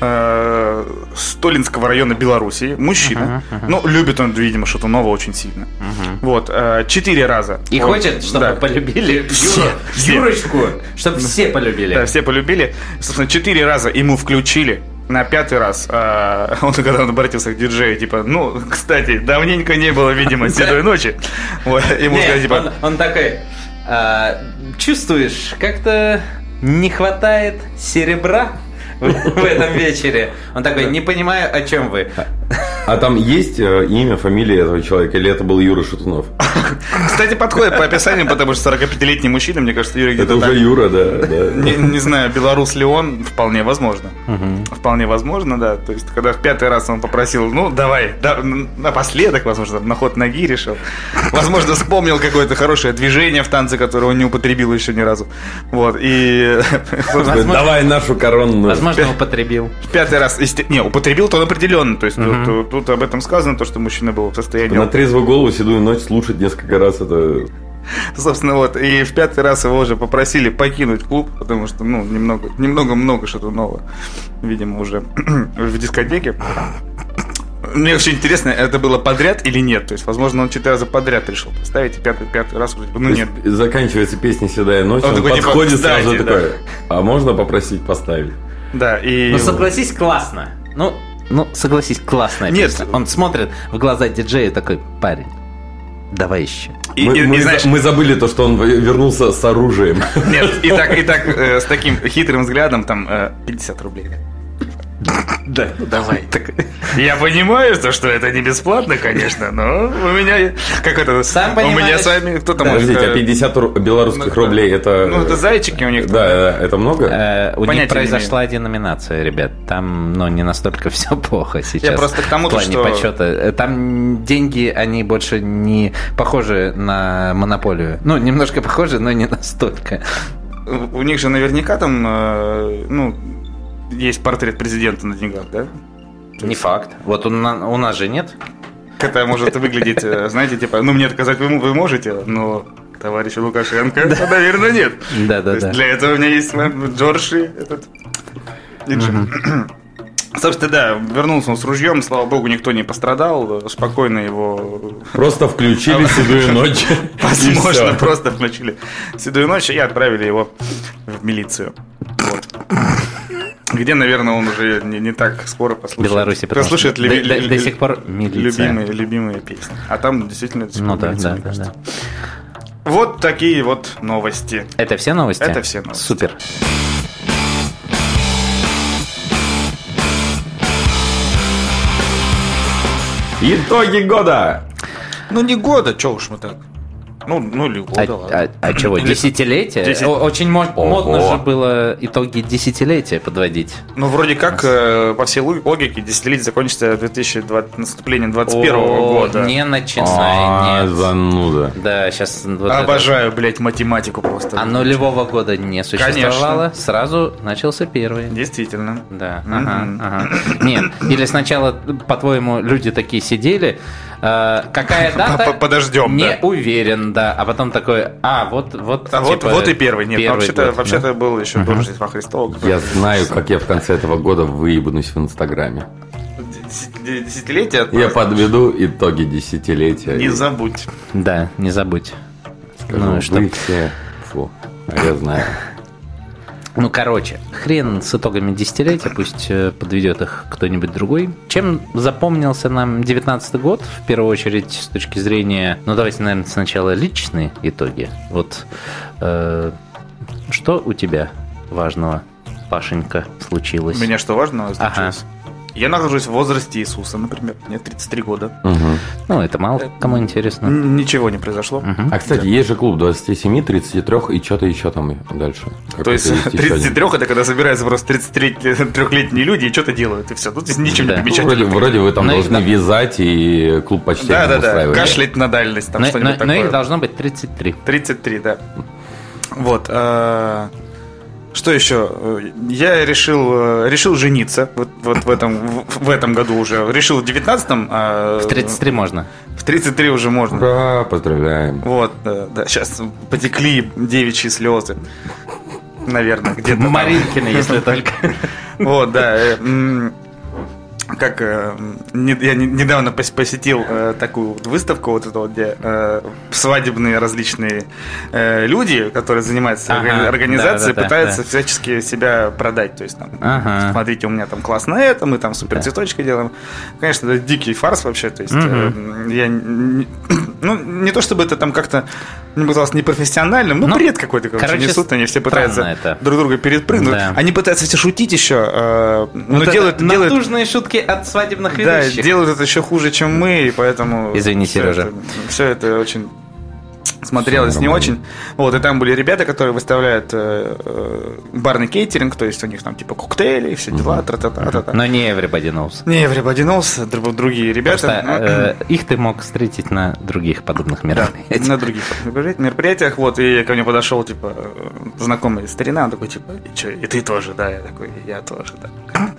э, Столинского района Белоруссии мужчина. Ну, любит он, видимо, что-то новое очень сильно. Вот, э, четыре раза. И Он- хочет, чтобы да. полюбили Все, Юру- все. Юрочку, чтобы все полюбили. Да, все полюбили. Собственно, четыре раза ему включили. На пятый раз э, он, когда он обратился к диджею, типа, ну, кстати, давненько не было, видимо, седой ночи. Вот, ему Не, сказали, типа, он, он такой, а, чувствуешь, как-то не хватает серебра (laughs) в, этом вечере. Он такой, не понимаю, о чем вы. А там есть э, имя, фамилия этого человека, или это был Юра Шатунов? Кстати, подходит по описанию, потому что 45-летний мужчина, мне кажется, Юрий Это уже так. Юра, да. да. Не, не знаю, белорус ли он, вполне возможно. Вполне возможно, да. То есть, когда в пятый раз он попросил, ну, давай, да, напоследок, возможно, на ход ноги решил. Возможно, вспомнил какое-то хорошее движение в танце, которое он не употребил еще ни разу. Вот, и... (laughs) Возможно- Давай нашу коронную. Возможно, употребил. В пятый раз, не, употребил, то он определенно. То есть, тут, тут- тут об этом сказано, то, что мужчина был в состоянии... На трезвую голову седую ночь слушать несколько раз это... Собственно, вот, и в пятый раз его уже попросили покинуть клуб, потому что, ну, немного, немного много что-то нового, видимо, уже (clears throat) в дискотеке. Мне очень интересно, это было подряд или нет? То есть, возможно, он четыре раза подряд решил поставить, и пятый, пятый раз уже, ну, нет. Заканчивается песня «Седая ночь», Он он, такой, типа, подходит «Кстати, сразу да». такой, а можно попросить поставить? Да, и... Ну, согласись, классно. Ну, ну, согласись, классная Нет. песня. Он смотрит в глаза диджея такой, парень, Давай еще. И, мы, и- мы и знаешь, мы забыли то, что он вернулся с оружием. нет, и так, и так э, с (laughs) таким хитрым взглядом, там, э, 50 рублей. Да, давай. Я понимаю, что, что это не бесплатно, конечно, но у меня, как это, Сам у меня понимаешь. с вами, кто там может... Подождите, а э, 50 ру- белорусских ну, рублей это... Ну, это зайчики у них. Да, да, это много? Э, у них Понятия не произошла деноминация, ребят. Там, ну, не настолько (laughs) все плохо сейчас. Я просто к тому, в плане что- подсчета. Э, Там деньги, они больше не похожи на монополию. Ну, немножко похожи, но не (laughs) настолько. У них же наверняка там, э, ну, есть портрет президента на деньгах, да? Не факт. Вот на- у нас же нет. Это может выглядеть, э, знаете, типа, ну, мне отказать вы, вы можете, но товарищу Лукашенко, наверное, нет. То Да-да-да. есть Для этого у меня есть м, Джордж и этот... (clears throat) Собственно, да, вернулся он с ружьем, слава богу, никто не пострадал, спокойно его, Просто включили седую (laughs) ночь. возможно, просто включили седую ночь и отправили его в милицию. Вот. (clears throat) Где, наверное, он уже не, не так скоро послушает. Беларуси, потому что послушает до, люби- до- до сих пор милиция. любимые, любимые песни. А там действительно до сих Ну пор да, милиция, да, да, кажется. да. Вот такие вот новости. Это все новости? Это все новости. Супер. Итоги года. Ну, не года, чё уж мы так. Ну, ну или А, года, ладно. а- а чего, десятилетие? Десять- Очень мо- Ого. модно же было итоги десятилетия подводить. Ну, вроде как, э, по всей лог- логике, десятилетие закончится 2020, наступлением 21 О, года. Не А, начинай, нет. зануда. Да, сейчас вот это- Обожаю, блядь, математику просто. А нулевого года не существовало, сразу начался первый. Действительно. Да, ага, ага. Нет, или сначала, по-твоему, люди такие сидели, какая (laughs) дата? Подождем, Не да. уверен, да. А потом такой, а, вот, вот, А вот, типа, вот и первый. Нет, первый вообще-то, год, вообще-то да. был еще до Рождества Христова. Я знаю, как я в конце этого года выебнусь в Инстаграме. Десят- Десятилетие Я подведу итоги десятилетия. Не забудь. Да, не забудь. скажу, Ну, что- все... Фу, а я знаю. Ну, короче, хрен с итогами десятилетия, пусть э, подведет их кто-нибудь другой. Чем запомнился нам 19 год, в первую очередь, с точки зрения... Ну, давайте, наверное, сначала личные итоги. Вот э, что у тебя важного, Пашенька, случилось? У меня что важно Ага. Я нахожусь в возрасте Иисуса, например. Мне 33 года. Мгм. Ну, это мало кому интересно. Ничего не произошло. Мгм. А, кстати, есть же клуб 27, 33 и что-то еще там дальше. То есть Какой-то еще один. 33 это когда собираются просто 33-летние люди и что-то делают, и все. Тут ничем Да. не Ну, примечательно. вроде, вроде вы там Но их должны на- вязать и клуб почти Да, да, да. Кашлять на дальность, там Но, что-нибудь но- но такое. их должно быть 33. 33, да. Вот. а, Что еще? Э, Я решил, э, решил жениться вот, вот в, этом, в, в этом году уже. Решил в 19-м. а В 33 можно. В 33 уже можно. Ура, поздравляем. Вот, да, да, сейчас потекли девичьи слезы. Наверное, где-то. там. Маринкина, если (laughs) только. Вот, да. Как э, не- я не- недавно пос- посетил э, такую вот выставку, вот эту вот, где э, свадебные различные э, люди, которые занимаются Ага, орга- организацией, да, да, пытаются да. всячески себя продать. То есть там, Ага. смотрите, у меня там классно это, мы там супер цветочки делаем. Конечно, это дикий фарс вообще. То есть э, я не- ну не то чтобы это там как-то мне показалось непрофессиональным, ну, Ну, бред какой-то, короче, короче, несут, они все пытаются это. друг друга перепрыгнуть. Да. Они пытаются все шутить еще, э, но Вот делают, это делают, натужные шутки от свадебных да, ведущих. делают это еще хуже, чем мы, и поэтому... Извини, всё Сережа. это- Все это очень смотрелось не очень. Вот, и там были ребята, которые выставляют э, э, барный кейтеринг, то есть у них там типа коктейли, все дела, тра-та-та-та-та. Но не everybody knows. Не, Everybody knows, друг- другие ребята. Просто э, их ты мог встретить на других подобных (laughs) Да, мероприятиях. на других мероприятиях- вот, и ко мне подошел, типа, э, знакомый старина, он такой, типа, и, чё, и ты тоже, да, я такой, «И я тоже, да. (laughs)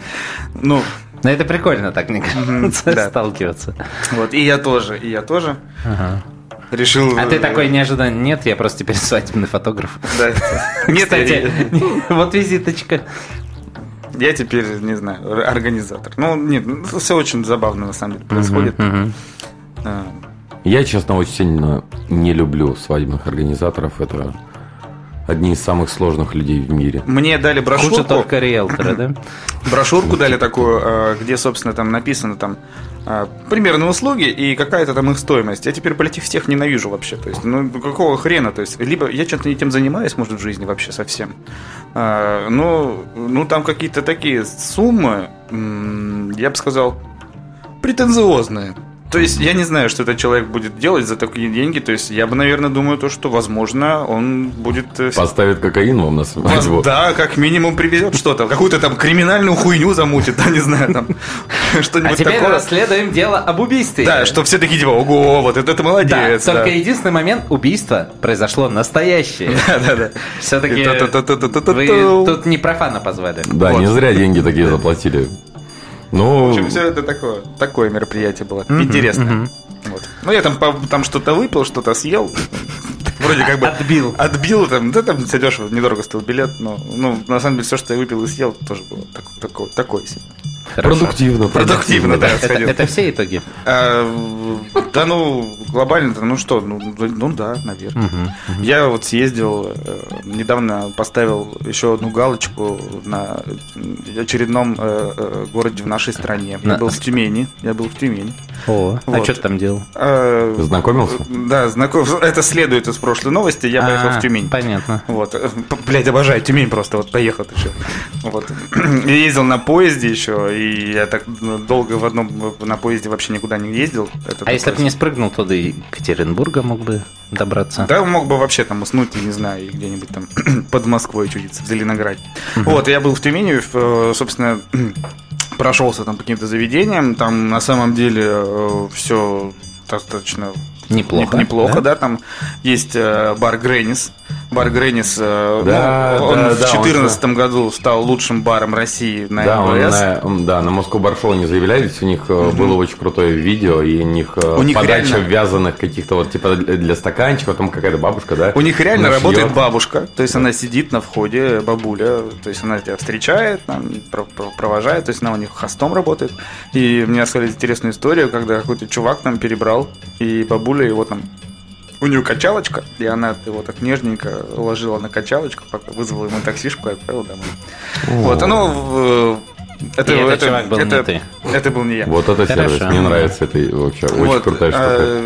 Ну, Но это прикольно, так мне кажется, да. сталкиваться. вот, и я тоже, и я тоже. Решил... А ты э, такой неожиданно, нет, я просто теперь свадебный фотограф. Да. (laughs) Нет, Кстати, (laughs) вот визиточка. я, теперь, не знаю, ор- организатор. Ну, нет, все очень забавно, на самом деле, происходит. А, Я, честно, очень сильно не люблю свадебных организаторов. Это одни из самых сложных людей в мире. Мне дали Хуже брошюрку, только риэлторы, да? брошюрку дали такую, э, где, собственно, там написано там примерные услуги и какая-то там их стоимость. Я теперь политехтех ненавижу вообще. То есть, ну, какого хрена? То есть, либо я что-то не тем занимаюсь, может, в жизни вообще совсем. А, ну, ну, там какие-то такие суммы, я бы сказал, претенциозные. То есть я не знаю, что этот человек будет делать за такие деньги. То есть я бы, наверное, думаю, то, что, возможно, он будет... э, Поставит кокаин вам на свадьбу. Да, как минимум привезет что-то. Какую-то там криминальную хуйню замутит, да, не знаю, там (laughs) А что-нибудь теперь такое. расследуем дело об убийстве. Да, что все такие типа, ого, вот это Да, молодец. только да. единственный момент убийство произошло настоящее. (laughs) Да, да, да. Все-таки вы тут не профана позвали. Да, не зря деньги такие заплатили. В Ну, общем, все это такое, такое мероприятие было. Интересно. Вот. Ну, я там, по- там что-то выпил, что-то съел. Вроде как бы... Отбил. Отбил, там, да, там дешево, недорого стоил билет, но, ну, на самом деле, все, что я выпил и съел, тоже было так- такое, такое себе. Хорошо. продуктивно. Продуктивно, да, Это, все итоги? А, да, ну, глобально, ну что, ну, ну да, наверное. Я вот съездил, э, недавно поставил еще одну галочку на очередном э, э, городе в нашей стране. Я На- был в Тюмени. Я был в Тюмени. О, а что ты там делал? Э, Знакомился? Да, знаком. Это следует из прошлой новости. Я поехал А, в Тюмень. Понятно. Вот, блядь, обожаю Тюмень просто, вот поехал еще. Вот. (clears throat) Я ездил на поезде еще, и я так долго в одном на поезде вообще никуда не ездил. Это А если бы не спрыгнул туда, и Екатеринбурга мог бы добраться? Да, мог бы вообще там уснуть, не знаю, где-нибудь там (clears throat) под Москвой чудиться, в Зеленограде. Вот, я был в Тюмени, э, собственно, (clears throat) прошелся там по каким-то заведениям, там на самом деле все достаточно Неплохо. не- неплохо, да? да? там есть э, бар Гренис. Бар Гренис, э, Да, ну, он да, в да, он 2014 году стал лучшим баром России на Да, он МВС. на, да, на Москву Баршоу не заявлялись, у них э, было очень крутое видео, и у них, э, У них подача реально- вязаных каких-то вот типа для стаканчиков, там какая-то бабушка, да? У них реально Она работает бабушка, то есть она сидит на входе, бабуля, то есть она тебя встречает, там, про- про- провожает, то есть она у них хостом работает. И мне рассказали интересную историю, когда какой-то чувак там перебрал, и бабуля его там у нее качалочка, и она его так нежненько уложила на качалочку, пока вызвала ему таксишку и отправила домой. Вот, оно... в- Это, И этот это- чувак был не это- ты. Это был не я. Вот это Хорошо. сервис, мне нравится, это вообще очень Вот, крутая штука.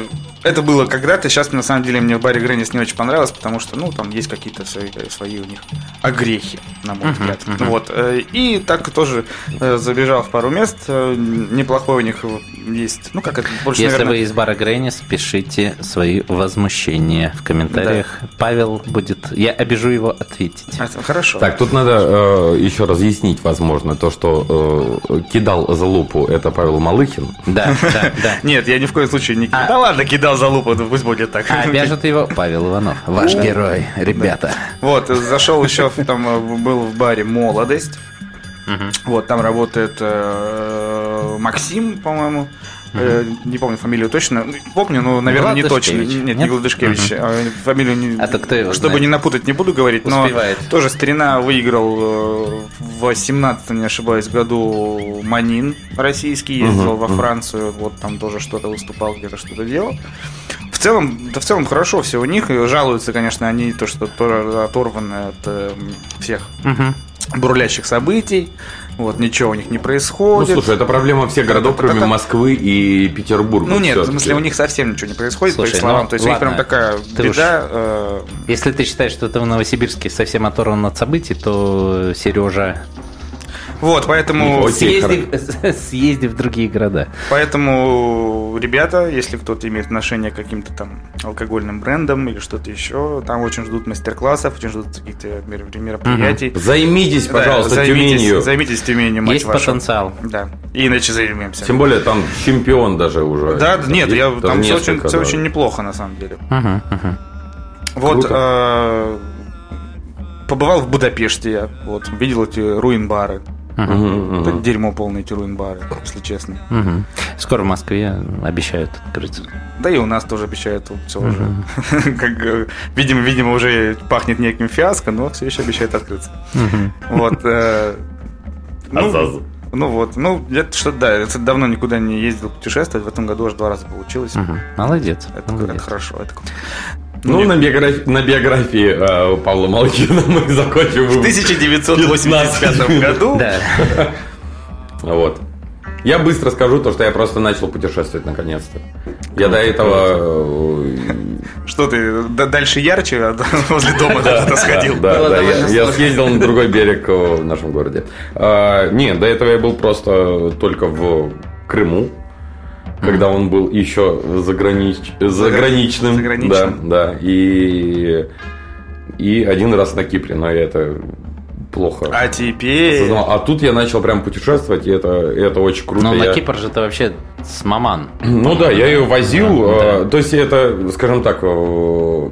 Э, Это было когда-то, сейчас на самом деле мне в баре Греннис не очень понравилось, потому что, ну, там есть какие-то свои, свои у них огрехи, на мой взгляд. Вот. э, И так тоже э, забежал в пару мест. э, Неплохой у них есть, ну, как это, больше, Если наверное... вы из бара Гренис, пишите свои возмущения в комментариях. Павел будет... Я обижу его ответить. Это Хорошо. Так, тут надо э, еще разъяснить, возможно, то, что э, кидал за лупу это Павел Малыхин. Да, да, да. (laughs) Нет, я ни в коем случае не кидал. А- Да ладно, кидал за лупу, ну, пусть будет так. А обяжет его Павел Иванов. Ваш герой, ребята. Вот, зашел еще, там э, был в баре «Молодость». Вот, там работает э, Максим, по-моему. Э, Не помню фамилию точно. Помню, но, наверное, не точно. Нет, не? Гладышкевич. а Фамилию не... А то кто его Чтобы знает? не напутать, не буду говорить, но тоже старина выиграл э, в 18 не ошибаюсь, году Манин российский, ездил во Францию, вот там тоже что-то выступал, где-то что-то делал. В целом, да в целом хорошо все у них. И жалуются, конечно, они то, что тоже оторваны от э, всех бурлящих событий. Вот, ничего у них не Ну, происходит. слушай, это проблема всех городов, кроме Та-та-та. Москвы и Петербурга. Ну нет, в смысле, у них совсем ничего не происходит, Слушай, по их словам. ну, То есть у них ладно. прям такая Ты уж- беда. э, Если ты считаешь, что ты в Новосибирске совсем оторван от событий, то Сережа Вот, поэтому, Окей, (laughs) съезди, в другие города. поэтому, ребята, если кто-то имеет отношение к каким-то там алкогольным брендам или что-то еще, там очень ждут мастер-классов, очень ждут каких-то мер- мероприятий. Займитесь, Да, пожалуйста, займитесь, Тюменью. Займитесь Тюменью, мать Есть вашу. потенциал. Да, иначе займемся. Тем более там чемпион даже уже. Да, нет, я, Там там все очень, неплохо на самом деле. Мгм, мгм. Вот э, побывал в Будапеште я, вот видел эти руин-бары. Мгм, Это мгм. дерьмо полные эти руин-бары, если честно. Мгм. Скоро в Москве обещают открыться. Да и у нас тоже обещают тут все уже. (laughs) Как, видимо, видимо, уже пахнет неким фиаско, но все еще обещают открыться. Вот. э, ну, Азаз. Ну вот, ну, это что да, это давно никуда не ездил путешествовать, в этом году аж два раза получилось. Мгм. Молодец. Это, это молодец. хорошо. Это... Ну, на, биограф- на биографии э, Павла Малкина мы (laughs) закончим. В 1985 году Да. (laughs) Вот. Я быстро скажу то, что я просто начал путешествовать наконец-то. Я до этого... э, Что ты, дальше ярче, а (laughs) возле дома даже сходил? Да, да, я, съездил на другой берег э, в нашем городе. А, нет, до этого я был просто только в Крыму, когда он был еще загранич- заграничным. Заграничным. Да, да. И, и один раз на Кипре, но это плохо А теперь... А тут я начал прям путешествовать, и это, это очень круто. Ну, на Я- Кипр же ты вообще с маман. ну да, я ее возил. Да, э, То есть это, скажем так, э,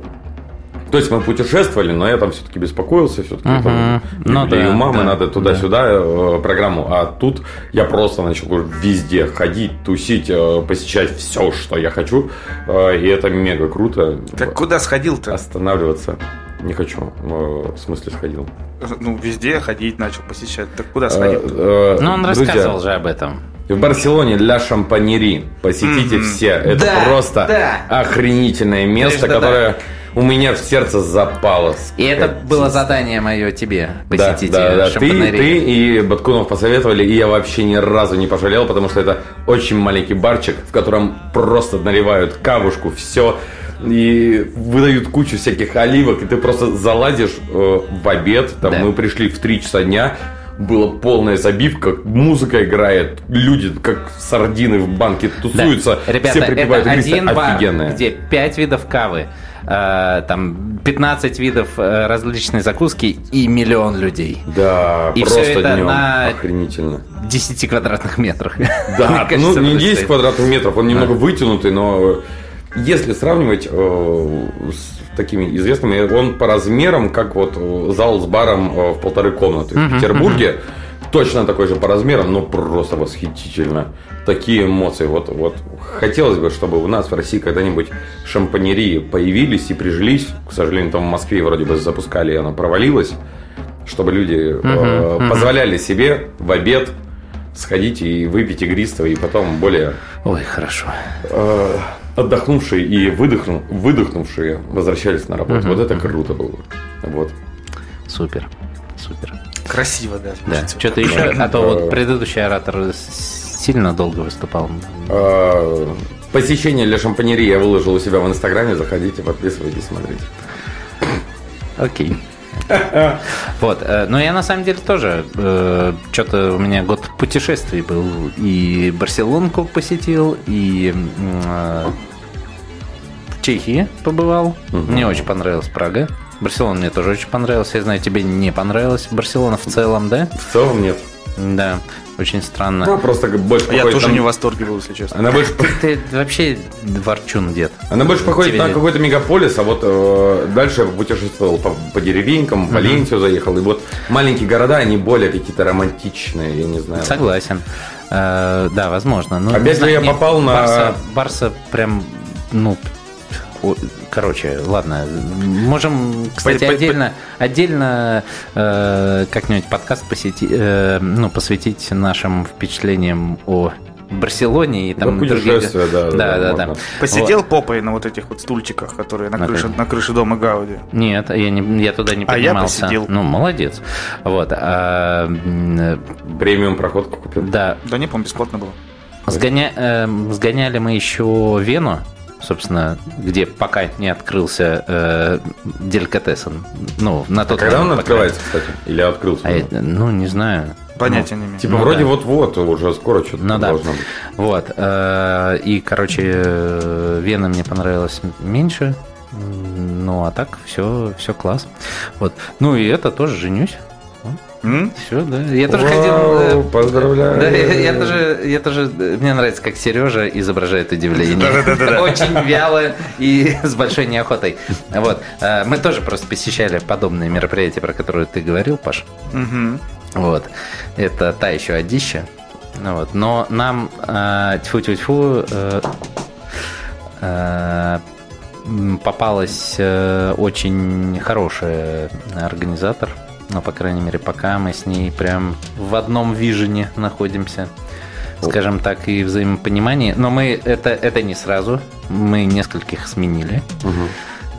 то есть мы путешествовали, но я там все-таки беспокоился, все-таки Мгм. там Ну да, у мамы да, надо туда-сюда э, программу. А тут я просто начал везде ходить, тусить, э, посещать все, что я хочу. Э, И это мега круто. Так куда сходил-то? Останавливаться не хочу. В смысле сходил. Ну, везде ходить начал, посещать. Так куда сходил? Ну, он друзья, рассказывал же об этом. В Барселоне для шампанери. Посетите все. Это Да, просто да. охренительное место, Конечно, которое у меня в сердце запало. И это было задание мое тебе Да, посетить да, да. Ты, шампанерию. ты и Баткунов посоветовали, и я вообще ни разу не пожалел, потому что это очень маленький барчик, в котором просто наливают кавушку, все, и выдают кучу всяких оливок, и ты просто залазишь э, в обед, там Да. мы пришли в 3 часа дня, была полная забивка, музыка играет, люди как сардины в банке Да. тусуются, Ребята, все припевают это один бар, где 5 видов кавы, э, там 15 видов э, различной закуски и миллион людей. Да, И просто всё это днем на- охренительно. 10 квадратных метрах. Да, кажется, ну не будет 10 стоить. квадратных метров, он немного вытянутый, но если сравнивать э, с такими известными, он по размерам, как вот э, зал с баром э, в полторы комнаты. В Петербурге точно такой же по размерам, но просто восхитительно. Такие эмоции. Вот, вот хотелось бы, чтобы у нас в России когда-нибудь шампанерии появились и прижились. К сожалению, там в Москве вроде бы запускали, и она провалилась. Чтобы люди э, позволяли себе в обед сходить и выпить игристого, и потом более Ой, хорошо. э, отдохнувшие и выдохну, выдохнувшие возвращались на работу. Вот это круто было. Вот. Супер. Супер. Красиво, да. Да. Что-то (laughs) еще? А то вот предыдущий оратор сильно долго выступал. Э, Посещение для шампанерии я выложил у себя в Инстаграме. Заходите, подписывайтесь, смотрите. Окей. Вот, э, но я на самом деле тоже что-то у меня год путешествий был и Барселонку посетил и м, э, в Чехии побывал. Мне очень понравилась Прага. Барселона мне тоже очень понравилась. Я знаю, тебе не понравилась Барселона в целом, да? В целом нет. Да, очень странно. Она просто больше Я тоже на- не в восторге был, если честно. Она больше, Ты вообще ворчун, дед. она больше походит Тебе на какой-то мегаполис, а вот э, дальше я путешествовал по, по деревенькам, в Валенсию заехал, и вот маленькие города, они более какие-то романтичные, я не знаю. Согласен. Э, да, возможно. Ну, Опять не же, я попал на- Барса, Барса прям, ну, короче, ладно. Можем, кстати, отдельно, отдельно э, как-нибудь подкаст посети, э, ну, посвятить нашим впечатлениям о Барселоне и там Да, путешествия, да, да, да, да. Посидел Вот. попой на вот этих вот стульчиках, которые на На крыше, на крыше дома Гауди. Нет, я, не, я туда не А я поднимался. посидел. Ну, молодец. Вот. а, э, Премиум проходку купил. да, Да не, по-моему, бесплатно было. Сгоня- эм, сгоняли мы еще Вену, собственно, где пока не открылся э, деликатесен. Ну, на тот Когда он момент, открывается, кстати? Или открылся? А ну, не знаю. Понятия не имею. Типа Ну вроде да. вот-вот, уже скоро что-то Ну да. должно быть. Вот. э, и, короче, э, Вена мне понравилась меньше. Ну, а так все, все класс. Вот. Ну и это тоже женюсь. М? Все, да. Я тоже Вау, ходил. э, Поздравляю. Да, я, я тоже, я тоже, э, мне нравится, как Сережа изображает удивление. Да-да-да-да. Очень вяло и (laughs) с большой неохотой. Вот. Э, Мы тоже просто посещали подобные мероприятия, про которые ты говорил, Паш. Мгм. Вот. Это та еще одища. Ну вот. Но нам э, тьфу-тьфу-тьфу э, э, попалась э, очень хорошая организатор. Ну, по крайней мере, пока мы с ней прям в одном вижене находимся. Скажем так, и взаимопонимании. Но мы это, это не сразу. Мы нескольких сменили.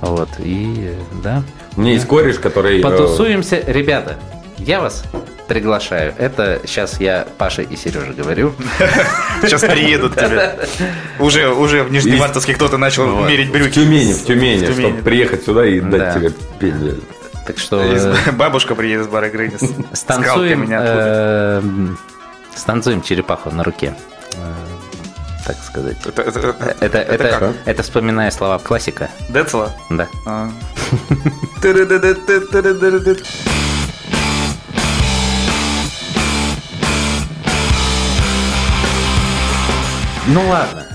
Вот. И да. У меня есть кореш, который... э, Потусуемся. Ребята, я вас приглашаю. Это сейчас я Паше и Сереже говорю. (laughs) Сейчас приедут тебе. (laughs) Уже, уже в Нижневартовске кто-то начал мерить брюки. В Тюмени, В Тюмени. чтобы приехать сюда и Да. дать тебе пендель. Так что Из- э, (laughs) Бабушка приедет с (laughs) бара Грейнис. станцуем, меня э, станцуем черепаху на руке. Э, Так сказать. Это- это- это- Это, это, это вспоминая слова классика. Децела? Да. А. (laughs) Ну ладно.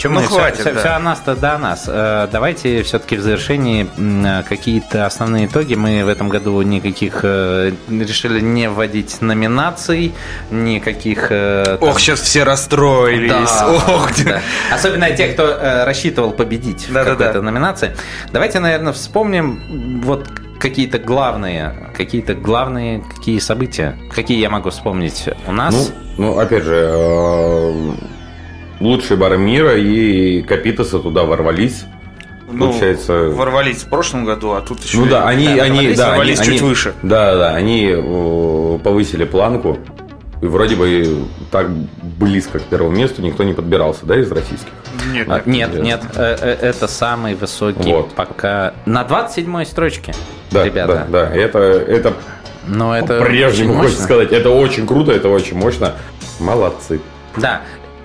Чем Ну, мы хватит, все, да. о нас-то до нас. Э, Давайте все-таки в завершении э, какие-то основные итоги. Мы в этом году никаких э, решили не вводить номинаций, никаких. там- Ох, сейчас все расстроились. Да, Ох, (laughs) да. Особенно те, кто рассчитывал победить в Да-да-да. какой-то номинации. Давайте, наверное, вспомним вот какие-то главные, какие-то главные какие события, какие я могу вспомнить у нас. Ну, ну, опять же, э, лучшие бары мира и Капитосы туда ворвались. Ну, Получается- ворвались в прошлом году, а тут еще... Ну да, они, да, они, ворвались, да, они, ворвались чуть они- выше. Да, да, они повысили планку. И вроде бы так близко к первому месту никто не подбирался, да, из российских? Нет, А, Нет, Нет. нет, э, э, это самый высокий Вот. пока на 27 строчке, Да, ребята. да, да. Это, это Но это по-прежнему, хочется сказать, это очень круто, это очень мощно. Молодцы. Да.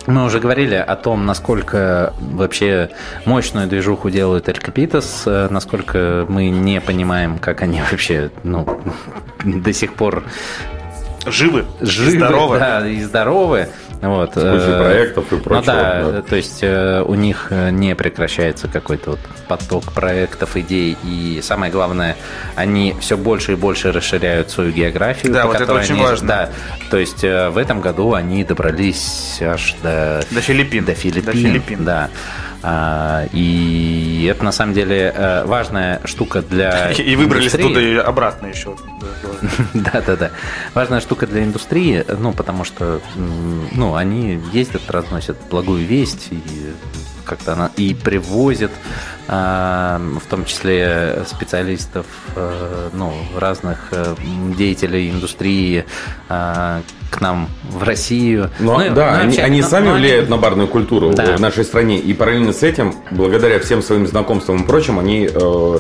Мы уже говорили о том, насколько вообще мощную движуху делают Эль Капитас, э, насколько мы не понимаем, как они вообще ну, (laughs) до сих пор Живы, живы здоровы. да, и здоровы. Вот. С кучей э, проектов и Ну прочего. да, да. то есть э, у них э, не прекращается какой-то вот поток проектов, идей, и самое главное, они все больше и больше расширяют свою географию. Да, вот это очень они- важно. Да, то есть э, в этом году они добрались аж до, До Филиппин. До Филиппин, До Филиппин. да. А, и это на самом деле э, важная штука для (laughs) И выбрались индустрии. оттуда и обратно еще. (laughs) Да, да, да. Важная штука для индустрии, ну, потому что, ну, они ездят, разносят благую весть и как-то она и привозят, а, в том числе специалистов, э, ну, разных э, деятелей индустрии а, к нам в Россию. Но, Ну, да, ну, они, вообще, они сами они- влияют на барную культуру Да. в нашей стране. И параллельно с этим, благодаря всем своим знакомствам и прочим, они э,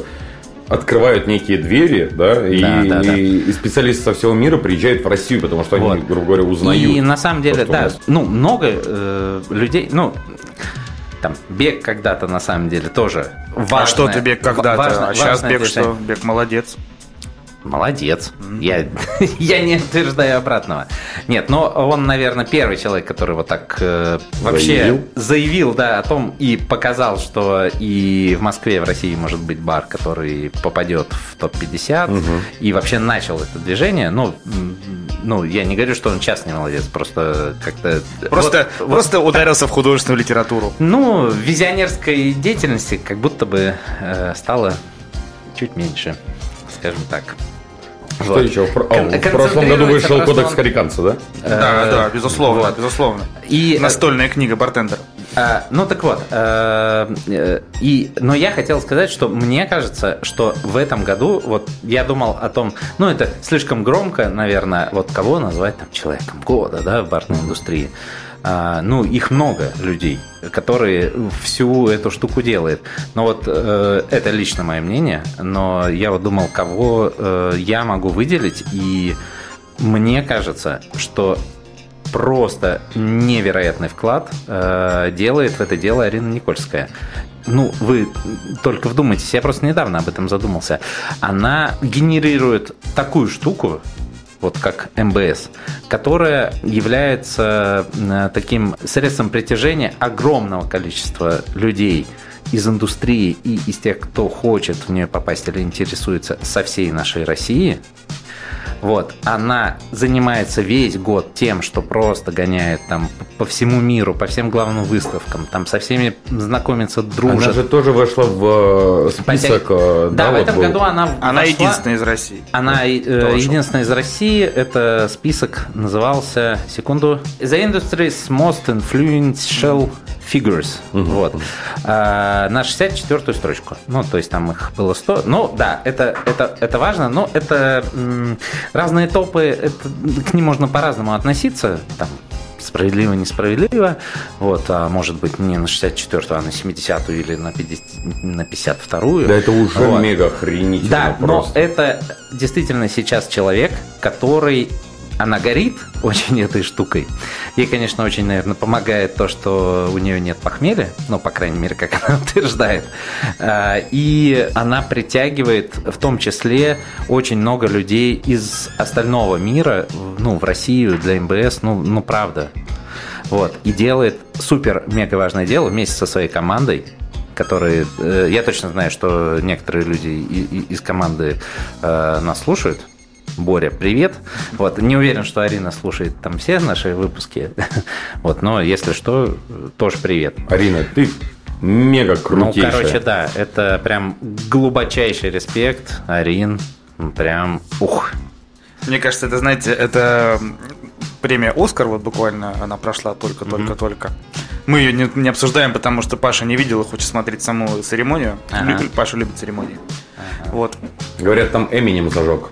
открывают некие двери, да, и, Да, да, да. и- специалисты со всего мира приезжают в Россию, потому что они, Вот. грубо говоря, узнают. И на самом деле, да, ну, много э, людей, ну, там, бег когда-то на самом деле тоже важно. А что ты бег когда-то? важно- а сейчас бег что? Бег молодец. Молодец. Я, (laughs) я не утверждаю обратного. Нет, но он, наверное, первый человек, который вот так э, вообще Заявил? заявил, да, о том и показал, что и в Москве, и в России может быть бар, который попадет в топ-50, и вообще начал это движение. Ну, ну, я не говорю, что он частный молодец, просто как-то... Просто, вот- просто ударился в художественную литературу. ну, визионерской деятельности как будто бы э, стало чуть меньше, скажем так. Что Вот. еще? В, про- Кон- а, в прошлом году вышел кодекс Хариканца, да? Да, Э, да, безусловно, вот. безусловно. И, Настольная книга бартендера. э, ну так вот, э, э, и, но я хотел сказать, что мне кажется, что в этом году, вот я думал о том, ну это слишком громко, наверное, вот кого назвать там человеком года, да, в барной индустрии. А, ну, их много людей, которые всю эту штуку делают. Но вот э, это лично мое мнение, но я вот думал, кого э, я могу выделить, и мне кажется, что просто невероятный вклад э, делает в это дело Арина Никольская. Ну, вы только вдумайтесь, я просто недавно об этом задумался. Она генерирует такую штуку, вот как МБС, которая является э, таким средством притяжения огромного количества людей из индустрии и из тех, кто хочет в нее попасть или интересуется со всей нашей России. Вот, она занимается весь год тем, что просто гоняет там по всему миру, по всем главным выставкам, там со всеми знакомится, Она дружит. же тоже вошла в э, список. э, да, в вот этом был. году она Она вошла- единственная из России. Она э, единственная из России. Это список назывался, секунду, The Industry's Most Influential Figures. Вот. А, на 64-ю строчку. Ну, то есть там их было 100. Ну, да, это, это, это важно, но это разные топы, это, к ним можно по-разному относиться. Там, справедливо, несправедливо. Вот, а может быть не на 64-ю, а на 70-ю или на, 50, на 52-ю. Да это уже Вот. мега охренительно Да, но просто. это действительно сейчас человек, который она горит очень этой штукой. Ей, конечно, очень, наверное, помогает то, что у нее нет похмелья, ну, по крайней мере, как она (laughs) утверждает. А, И она притягивает в том числе очень много людей из остального мира, ну, в Россию для МБС, ну, ну правда. Вот. И делает супер-мега важное дело вместе со своей командой, которые... э, Я точно знаю, что некоторые люди из команды э, нас слушают. Боря, привет. Вот, не уверен, что Арина слушает там все наши выпуски. (laughs) Вот, но если что, тоже привет. Арина, ты мега Ну, крутейшая. короче, да, это прям глубочайший респект, Арин. Прям, ух, Мне кажется, это, знаете, это премия «Оскар», вот буквально она прошла только-только-только. Мы ее не, не обсуждаем, потому что Паша не видел и хочет смотреть саму церемонию. Ага. Лю- Паша любит церемонии. Вот. Говорят, там Эминем зажег.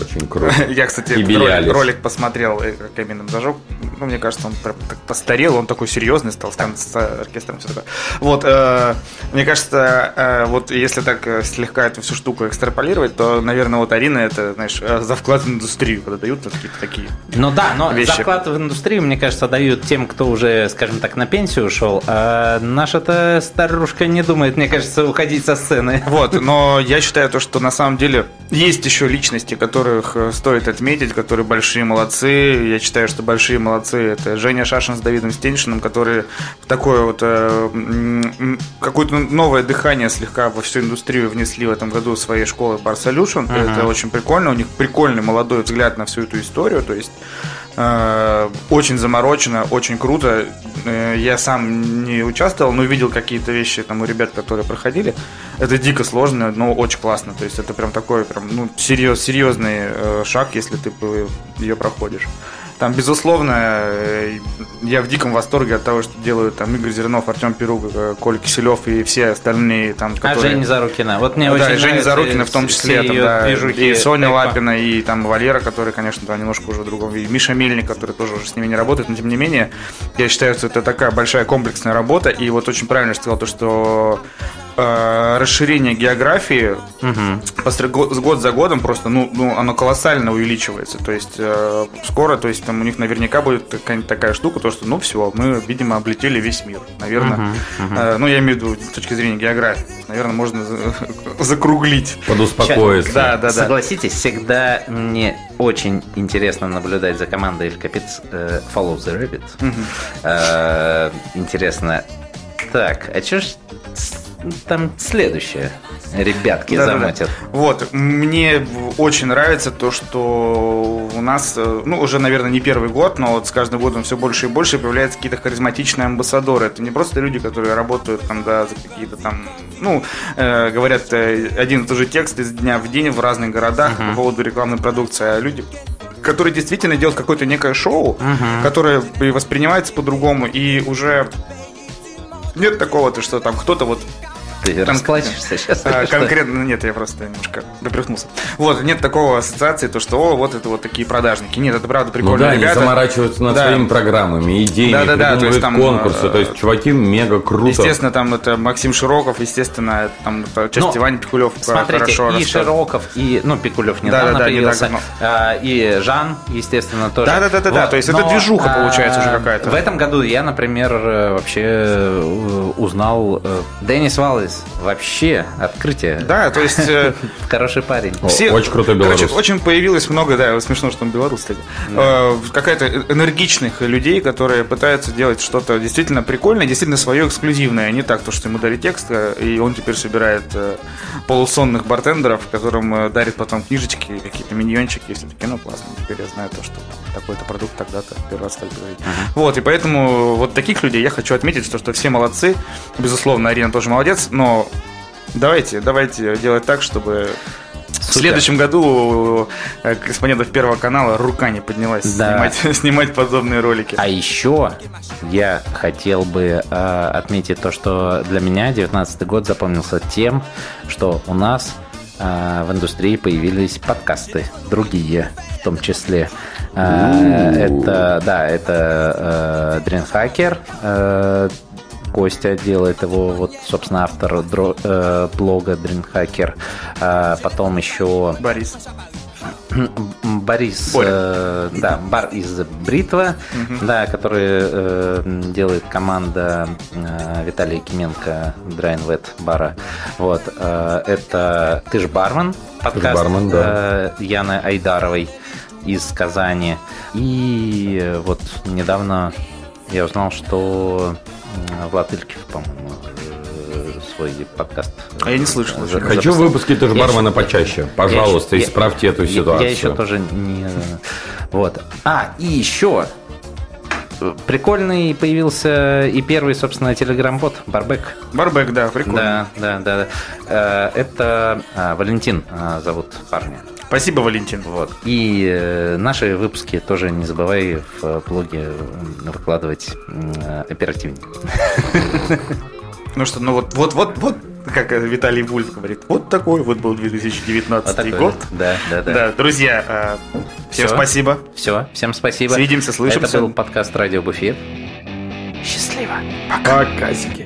Очень круто. (laughs) Я, кстати, И ролик, ролик посмотрел, э, как Эминем зажег. Ну, мне кажется, он прям так постарел, он такой серьезный стал, там с оркестром все такое. Вот, э, мне кажется, э, вот если так э, слегка эту всю штуку экстраполировать, то, наверное, вот Арина это, знаешь, э, за вклад в индустрию, когда дают какие-то такие. Ну да, но Вещи. заклад в индустрию, мне кажется, дают тем, кто уже, скажем так, на пенсию ушел, а наша-то старушка не думает, мне кажется, уходить со сцены. Вот, но я считаю то, что на самом деле есть еще личности, которых э, стоит отметить, которые большие молодцы. Я считаю, что большие молодцы это Женя Шашин с Давидом Стеншиным, которые в такое вот э, какое-то новое дыхание слегка во всю индустрию внесли в этом году своей школы Bar Solution. Это очень прикольно. У них прикольный молодой взгляд на всю эту историю. То есть очень заморочено, очень круто. Э, Я сам не участвовал, но видел какие-то вещи там у ребят, которые проходили. Это дико сложно, но очень классно. То есть это прям такой прям, ну, серьез, серьезный э, шаг, если ты ее проходишь. Там, безусловно, э, я в диком восторге от того, что делают там Игорь Зернов, Артем Пирук, э, Коля Киселев и все остальные там, А которые... Женя Зарукина. Вот мне Да, очень Женя Зарукина в том числе, там, да, движухи. и Соня Эко. Лапина, и там Валера, который, конечно, да, немножко уже в другом, и Миша Мельник, который тоже уже с ними не работает, но тем не менее, я считаю, что это такая большая комплексная работа, и вот очень правильно сказал то, что расширение географии го- год за годом просто, ну, ну, оно колоссально увеличивается. То есть э, скоро, то есть там у них наверняка будет какая-нибудь такая штука, то что, ну, все, мы, видимо, облетели весь мир. Наверное, Э, ну, я имею в виду с точки зрения географии. Наверное, можно за- (laughs) закруглить. Подуспокоиться. Да, да, да. Согласитесь, всегда мне очень интересно наблюдать за командой Эль Капиц э, Follow the Rabbit. Э, Интересно. Так, а что ж там следующее? Ребятки Да-да-да. замутят. Вот, мне очень нравится то, что у нас, э, ну, уже, наверное, не первый год, но вот с каждым годом все больше и больше появляются какие-то харизматичные амбассадоры. Это не просто люди, которые работают там, да, за какие-то там, ну, э, говорят э, один и тот же текст из дня в день в разных городах по поводу рекламной продукции, а люди которые действительно делают какое-то некое шоу, которое и воспринимается по-другому, и уже нет такого, то, что там кто-то вот Ты Кон- расплачешься сейчас? а, конкретно, ну, нет, я просто немножко допрыгнулся. Вот, нет такого ассоциации, то, что, о, вот это вот такие продажники. Нет, это правда Ну прикольно, да, они ребята. заморачиваются над Да. своими программами, идеями, Да-да-да, то есть там, конкурсы. э, То есть чуваки мега круто. Естественно, там это Максим Широков, естественно, там это часть Ну, Ваня Пикулев Смотрите, хорошо и рассказывал. Широков, и, ну, Пикулев недавно Да-да-да, появился, недавно. а, и Жан, естественно, тоже. Да-да-да-да-да, то есть это движуха получается уже какая-то. В этом году я, например, э, вообще э, узнал э, Деннис Валлес. Вообще открытие. Да, то есть... э, (laughs) Хороший парень. О, очень крутой Короче, белорус. очень появилось много, да, вот смешно, что он белорус, кстати. Э, Какая-то энергичных людей, которые пытаются делать что-то действительно прикольное, действительно свое эксклюзивное, а не так, то, что ему дали текст, э, и он теперь собирает э, полусонных бартендеров, которым э, дарит потом книжечки, какие-то миньончики, и все таки ну классно, теперь я знаю то, что такой-то продукт тогда-то первый раз стали говорить. Вот, и поэтому вот таких людей я хочу отметить, что, что все молодцы, безусловно, Арина тоже молодец, но давайте, давайте делать так, чтобы В следующем году у э, корреспондентов Первого канала рука не поднялась Да. снимать, (laughs) снимать подобные ролики. А еще я хотел бы э, отметить то, что для меня 19 год запомнился тем, что у нас в индустрии появились подкасты, другие в том числе. Э, это, да, это э, Dreamhacker, э, Костя делает его, вот, собственно, автор дро- э, блога Dreamhacker. Э, потом еще Борис. Борис, Боря. э, да, бар из Бритва, да, который э, делает команда э, Виталия Кименко Драйнвет бара. Вот, э, это ты ж бармен, подкаст бармен, да. э, Яны Айдаровой из Казани. И э, вот недавно я узнал, что Влад Илькив, по-моему, свой подкаст. А я не слышал за- Хочу запустил. выпуски тоже Я бармена еще- почаще. Пожалуйста, я- исправьте эту я- ситуацию. Я еще тоже не... Вот. А, и еще прикольный появился и первый, собственно, телеграм-бот Барбек. Барбек, да, прикольно. Да, да, да. да. Э, Это а, Валентин а, зовут парня. Спасибо, Валентин. Вот. И э, наши выпуски тоже не забывай в э, блоге выкладывать оперативнее. (laughs) Ну что, ну вот, вот, вот, вот, как Виталий Вульф говорит, вот такой вот был 2019 Вот такой год. Да, да, да. Да, друзья, э, всем Всё. спасибо. Все, всем спасибо. Свидимся, слышимся. Это был подкаст Радио Буфет. Счастливо. Покасики.